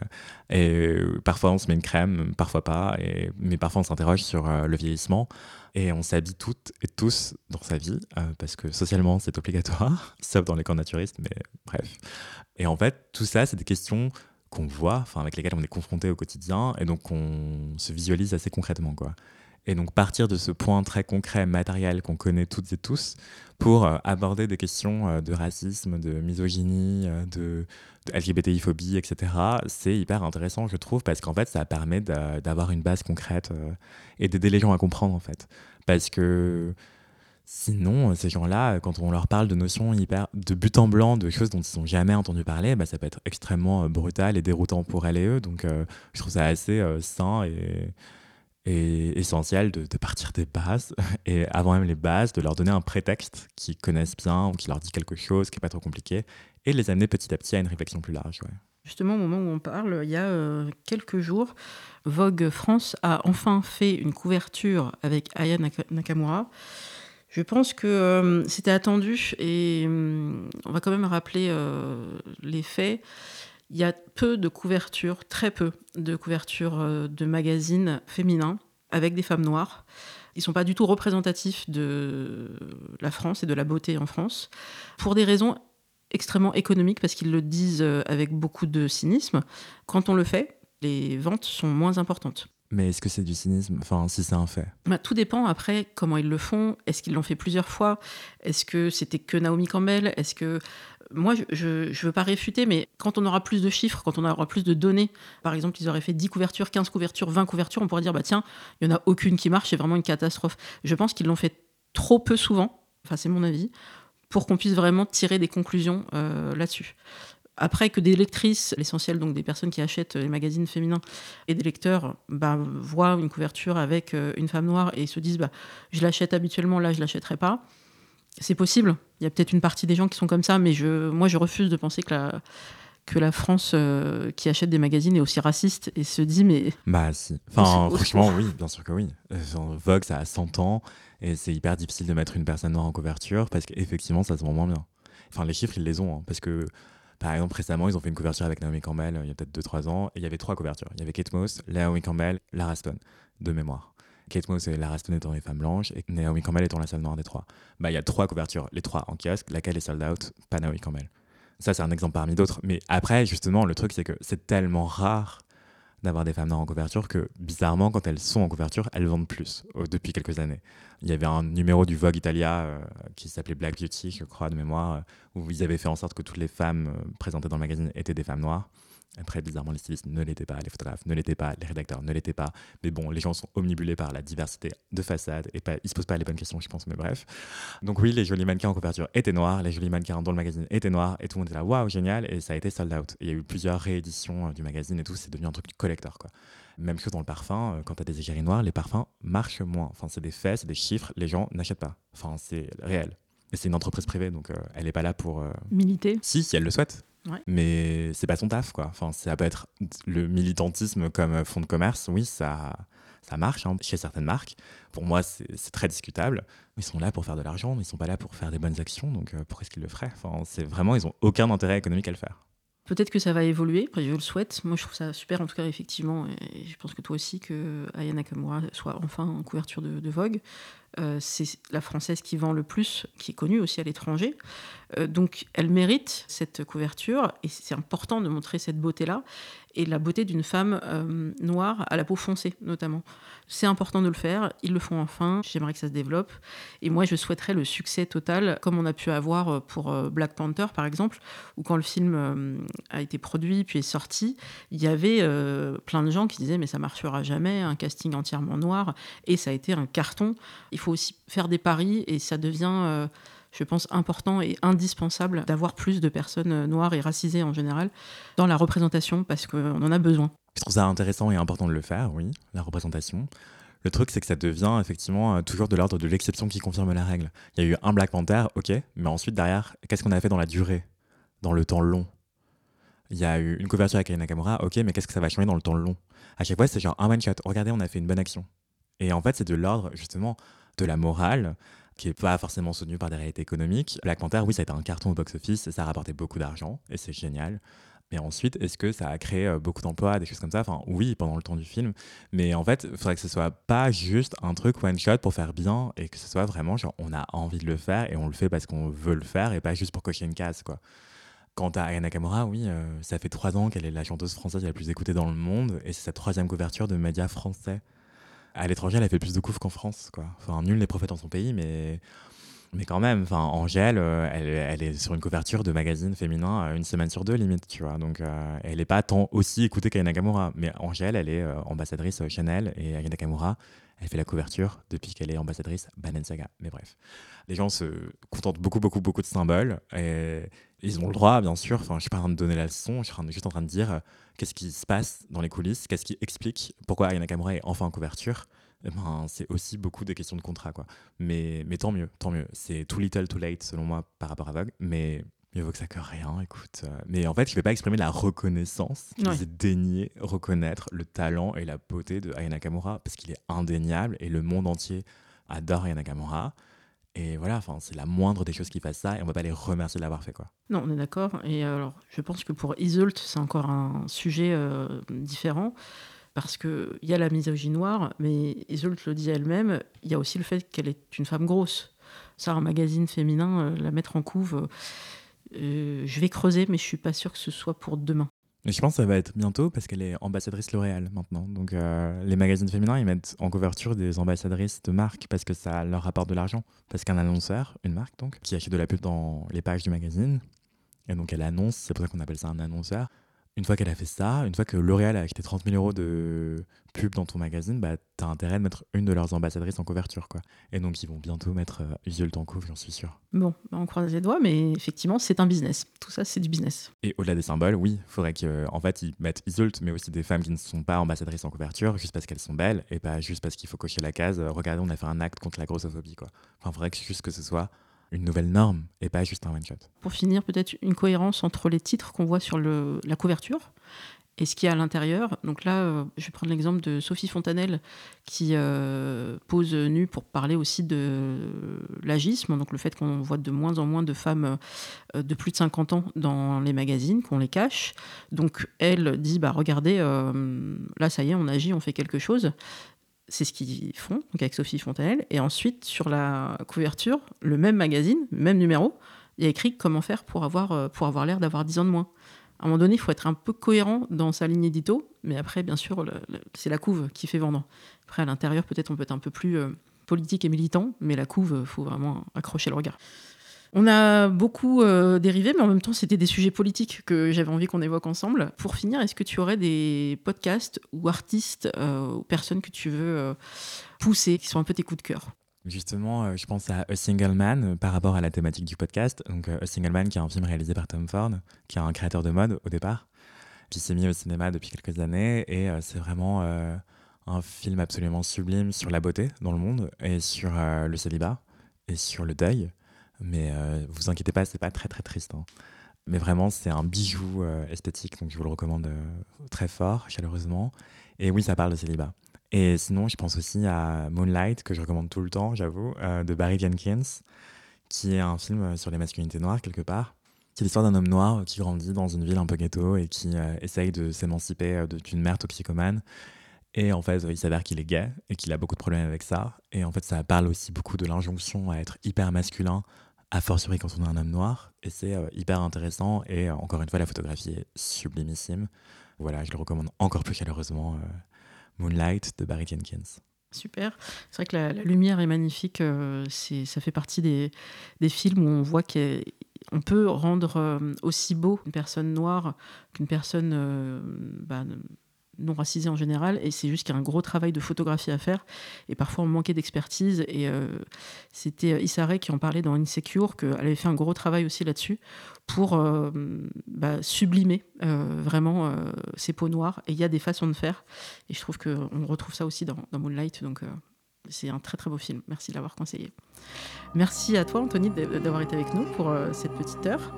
et parfois, on se met une crème, parfois pas. Et, mais parfois, on s'interroge sur euh, le vieillissement. Et on s'habille toutes et tous dans sa vie, euh, parce que socialement, c'est obligatoire, sauf dans les camps naturistes, mais bref. Et en fait, tout ça, c'est des questions qu'on voit, enfin, avec lesquelles on est confronté au quotidien, et donc on se visualise assez concrètement, quoi. Et donc partir de ce point très concret, matériel qu'on connaît toutes et tous, pour euh, aborder des questions euh, de racisme, de misogynie, euh, de, LGBTI-phobie, etc., c'est hyper intéressant, je trouve, parce qu'en fait, ça permet d'avoir une base concrète et d'aider les gens à comprendre, en fait. Parce que sinon, ces gens-là, quand on leur parle de notions hyper de but en blanc, de choses dont ils n'ont jamais entendu parler, bah, ça peut être extrêmement brutal et déroutant pour elles et eux. Donc, je trouve ça assez sain et est essentiel de, partir des bases et avant même les bases, de leur donner un prétexte qu'ils connaissent bien ou qui leur dit quelque chose qui n'est pas trop compliqué et les amener petit à petit à une réflexion plus large. Justement, au moment où on parle, il y a euh, quelques jours, Vogue France a enfin fait une couverture avec Aya Nakamura. Je pense que euh, c'était attendu et hum, on va quand même rappeler euh, les faits il y a peu de couvertures, très peu de couvertures euh, de magazines féminins avec des femmes noires. Ils ne sont pas du tout représentatifs de la France et de la beauté en France, pour des raisons extrêmement économiques, parce qu'ils le disent euh, avec beaucoup de cynisme. Quand on le fait, les ventes sont moins importantes. Mais est-ce que c'est du cynisme? Enfin, si c'est un fait. Bah, tout dépend après comment ils le font. Est-ce qu'ils l'ont fait plusieurs fois? Est-ce que c'était que Naomi Campbell? Est-ce que moi, je ne veux pas réfuter, mais quand on aura plus de chiffres, quand on aura plus de données, par exemple, ils auraient fait 10 couvertures, 15 couvertures, 20 couvertures, on pourrait dire, bah tiens, il n'y en a aucune qui marche, c'est vraiment une catastrophe. Je pense qu'ils l'ont fait trop peu souvent, enfin c'est mon avis, pour qu'on puisse vraiment tirer des conclusions euh, là-dessus. Après que des lectrices, l'essentiel donc des personnes qui achètent les magazines féminins et des lecteurs, bah, voient une couverture avec euh, une femme noire et se disent bah, je l'achète habituellement, là je l'achèterai pas c'est possible. Il y a peut-être une partie des gens qui sont comme ça, mais je, moi, je refuse de penser que la, que la France euh, qui achète des magazines est aussi raciste et se dit, mais. Bah, si. Enfin, franchement, oui, bien sûr que oui. Euh, Vogue, ça a 100 ans et c'est hyper difficile de mettre une personne noire en couverture parce qu'effectivement, ça se vend moins bien. Enfin, les chiffres, ils les ont. Hein, parce que, par exemple, récemment, ils ont fait une couverture avec Naomi Campbell il y a peut-être 2-3 ans et il y avait trois couvertures. Il y avait Kate Moss, Naomi Campbell, Lara Stone, de mémoire. Kate Moss et Lara Stone étant les femmes blanches et Naomi Campbell étant la seule noire des trois. Bah, il y a trois couvertures, les trois en kiosque, laquelle est sold out, pas Naomi Campbell. Ça, c'est un exemple parmi d'autres. Mais après, justement, le truc, c'est que c'est tellement rare d'avoir des femmes noires en couverture que, bizarrement, quand elles sont en couverture, elles vendent plus depuis quelques années. Il y avait un numéro du Vogue Italia euh, qui s'appelait Black Beauty, je crois, de mémoire, où ils avaient fait en sorte que toutes les femmes euh, présentées dans le magazine étaient des femmes noires. Après, bizarrement, les stylistes ne l'étaient pas, les photographes ne l'étaient pas, les rédacteurs ne l'étaient pas. Mais bon, les gens sont omnibulés par la diversité de façade et pas, ils se posent pas les bonnes questions, je pense, mais bref. Donc oui, les jolis mannequins en couverture étaient noirs, les jolis mannequins dans le magazine étaient noirs et tout le monde était là, waouh, génial, et ça a été sold out. Il y a eu plusieurs rééditions euh, du magazine et tout, c'est devenu un truc collector, quoi. Même chose dans le parfum, euh, quand tu as des égéries noires, les parfums marchent moins. Enfin, c'est des faits, c'est des chiffres, les gens n'achètent pas. Enfin, c'est réel. Et c'est une entreprise privée, donc euh, elle n'est pas là pour. Militer Si, si elle le souhaite. Ouais. Mais c'est pas son taf, quoi. Enfin, ça peut être le militantisme comme fonds de commerce, oui, ça, ça marche hein, chez certaines marques. Pour moi, c'est très discutable. Ils sont là pour faire de l'argent, mais ils sont pas là pour faire des bonnes actions, donc pourquoi est-ce qu'ils le feraient? Enfin, C'est vraiment, ils ont aucun intérêt économique à le faire. Peut-être que ça va évoluer, je le souhaite. Moi, je trouve ça super, en tout cas, effectivement, et je pense que toi aussi, que Aya Nakamura soit enfin en couverture de, Vogue. Euh, c'est la française qui vend le plus, qui est connue aussi à l'étranger. Euh, donc, elle mérite cette couverture, et c'est important de montrer cette beauté-là et la beauté d'une femme euh, noire à la peau foncée notamment. C'est important de le faire, ils le font enfin, j'aimerais que ça se développe. Et moi je souhaiterais le succès total comme on a pu avoir euh, pour euh, Black Panther par exemple, où quand le film a été produit puis est sorti, il y avait plein de gens qui disaient mais ça marchera jamais, un casting entièrement noir, et ça a été un carton. Il faut aussi faire des paris et ça devient je pense, important et indispensable d'avoir plus de personnes noires et racisées en général dans la représentation parce qu'on en a besoin. Je trouve ça intéressant et important de le faire, oui, la représentation. Le truc, c'est que ça devient effectivement euh, toujours de l'ordre de l'exception qui confirme la règle. Il y a eu un Black Panther, ok, mais ensuite, derrière, qu'est-ce qu'on a fait dans la durée, dans le temps long? Il y a eu une couverture avec Ayana Nakamura, ok, mais qu'est-ce que ça va changer dans le temps long? À chaque fois, c'est genre un one-shot. Regardez, on a fait une bonne action. Et en fait, c'est de l'ordre, justement, de la morale, qui n'est pas forcément soutenu par des réalités économiques. Black Panther, oui, ça a été un carton au box-office, ça a rapporté beaucoup d'argent, et c'est génial. Mais ensuite, est-ce que ça a créé euh, beaucoup d'emplois, des choses comme ça? Enfin, oui, pendant le temps du film. Mais en fait, il faudrait que ce soit pas juste un truc one-shot pour faire bien, et que ce soit vraiment genre, on a envie de le faire, et on le fait parce qu'on veut le faire, et pas juste pour cocher une case, quoi. Quant à Ayana Nakamura, oui, euh, ça fait trois ans qu'elle est la chanteuse française la plus écoutée dans le monde, et c'est sa troisième couverture de médias français à l'étranger, elle a fait plus de coups qu'en France. Quoi. Enfin, nul n'est prophète dans son pays, mais, mais quand même, enfin, Angèle, euh, elle, est sur une couverture de magazine féminin euh, une semaine sur deux, limite, tu vois. Donc, euh, elle n'est pas tant aussi écoutée qu'Aya Nakamura. Mais Angèle, elle est ambassadrice Chanel et Aya Nakamura, elle fait la couverture depuis qu'elle est ambassadrice Balenciaga. Mais bref, les gens se contentent beaucoup, beaucoup, beaucoup de symboles. Et ils ont le droit, bien sûr. Enfin, je suis pas en train de donner la leçon, je suis juste en train de dire qu'est-ce qui se passe dans les coulisses, qu'est-ce qui explique pourquoi Ayana Nakamura est enfin en couverture. Eh ben, c'est aussi beaucoup des questions de contrat. Quoi. Mais, mais tant mieux, tant mieux. C'est too little, too late, selon moi, par rapport à Vogue. Mais mieux vaut que ça que rien, écoute. Euh. Mais en fait, je ne vais pas exprimer la reconnaissance, c'est daigner reconnaître le talent et la beauté de Ayana Nakamura, parce qu'il est indéniable et le monde entier adore Ayana Nakamura. Et voilà, enfin, c'est la moindre des choses qui fassent ça et on ne va pas les remercier de l'avoir fait. Quoi. Non, on est d'accord. Et alors, je pense que pour Isolt, c'est encore un sujet euh, différent parce qu'il y a la misogynie noire, mais Isolt le dit elle-même, il y a aussi le fait qu'elle est une femme grosse. Ça, un magazine féminin, euh, la mettre en couve, euh, je vais creuser, mais je suis pas sûre que ce soit pour demain. Je pense que ça va être bientôt parce qu'elle est ambassadrice L'Oréal maintenant. Donc euh, les magazines féminins, ils mettent en couverture des ambassadrices de marques parce que ça leur rapporte de l'argent. Parce qu'un annonceur, une marque donc, qui achète de la pub dans les pages du magazine, et donc elle annonce, c'est pour ça qu'on appelle ça un annonceur, une fois qu'elle a fait ça, une fois que L'Oréal a acheté 30 000 euros de pub dans ton magazine, bah, tu as intérêt de mettre une de leurs ambassadrices en couverture. Quoi. Et donc, ils vont bientôt mettre euh, en couve, j'en suis sûr. Bon, bah, on croise les doigts, mais effectivement, c'est un business. Tout ça, c'est du business. Et au-delà des symboles, oui, il faudrait qu'en en fait, ils mettent Isolt, mais aussi des femmes qui ne sont pas ambassadrices en couverture, juste parce qu'elles sont belles, et pas juste parce qu'il faut cocher la case. Euh, regardez, on a fait un acte contre la grossophobie. Quoi. Enfin, il faudrait que, juste que ce soit une nouvelle norme et pas juste un one-shot. Pour finir, peut-être une cohérence entre les titres qu'on voit sur la couverture et ce qu'il y a à l'intérieur. Donc là, euh, je vais prendre l'exemple de Sophie Fontanelle qui euh, pose nue pour parler aussi de l'agisme, donc le fait qu'on voit de moins en moins de femmes euh, de plus de 50 ans dans les magazines, qu'on les cache. Donc elle dit, bah regardez, là ça y est, on agit, on fait quelque chose. C'est ce qu'ils font, donc avec Sophie Fontanelle. Et ensuite, sur la couverture, le même magazine, même numéro, il y a écrit comment faire pour avoir, pour avoir l'air d'avoir 10 ans de moins à un moment donné, il faut être un peu cohérent dans sa ligne édito, mais après, bien sûr, c'est la couve qui fait vendre. Après, à l'intérieur, peut-être on peut être un peu plus euh, politique et militant, mais la couve, il faut vraiment accrocher le regard. On a beaucoup euh, dérivé, mais en même temps, c'était des sujets politiques que j'avais envie qu'on évoque ensemble. Pour finir, est-ce que tu aurais des podcasts ou artistes euh, ou personnes que tu veux euh, pousser, qui sont un peu tes coups de cœur? Justement, je pense à A Single Man par rapport à la thématique du podcast. Donc, A Single Man, qui est un film réalisé par Tom Ford, qui est un créateur de mode au départ, qui s'est mis au cinéma depuis quelques années. Et c'est vraiment un film absolument sublime sur la beauté dans le monde et sur le célibat et sur le deuil. Mais euh, vous inquiétez pas, c'est pas très très triste. Hein. Mais vraiment, c'est un bijou euh, esthétique, donc je vous le recommande euh, très fort, chaleureusement. Et oui, ça parle de célibat. Et sinon, je pense aussi à Moonlight, que je recommande tout le temps, j'avoue, de Barry Jenkins, qui est un film sur les masculinités noires, quelque part. C'est l'histoire d'un homme noir qui grandit dans une ville un peu ghetto et qui essaye de s'émanciper d'une mère toxicomane. Et en fait, il s'avère qu'il est gay et qu'il a beaucoup de problèmes avec ça. Et en fait, ça parle aussi beaucoup de l'injonction à être hyper masculin, a fortiori quand on est un homme noir. Et c'est euh, hyper intéressant. Et euh, encore une fois, la photographie est sublimissime. Voilà, je le recommande encore plus chaleureusement. Euh, Moonlight de Barry Jenkins. Super. C'est vrai que la, lumière est magnifique. c'est, ça fait partie des, films où on voit qu'on peut rendre aussi beau une personne noire qu'une personne bah, non racisés en général, et c'est juste qu'il y a un gros travail de photographie à faire, et parfois on manquait d'expertise, et euh, c'était euh, Issa Rae qui en parlait dans Insecure, qu'elle avait fait un gros travail aussi là-dessus, pour euh, bah, sublimer vraiment ces peaux noires, et il y a des façons de faire, et je trouve qu'on retrouve ça aussi dans, dans Moonlight, donc c'est un très très beau film. Merci de l'avoir conseillé. Merci à toi Anthony d'avoir été avec nous pour euh, cette petite heure.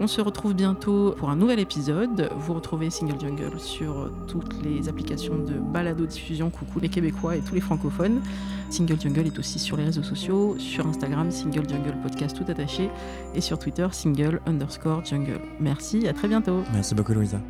On se retrouve bientôt pour un nouvel épisode. Vous retrouvez Single Jungle sur euh, toutes les applications de balado diffusion. Coucou les Québécois et tous les francophones. Single Jungle est aussi sur les réseaux sociaux, sur Instagram Single Jungle Podcast tout attaché et sur Twitter Single underscore Jungle. Merci, à très bientôt. Merci beaucoup Louisa.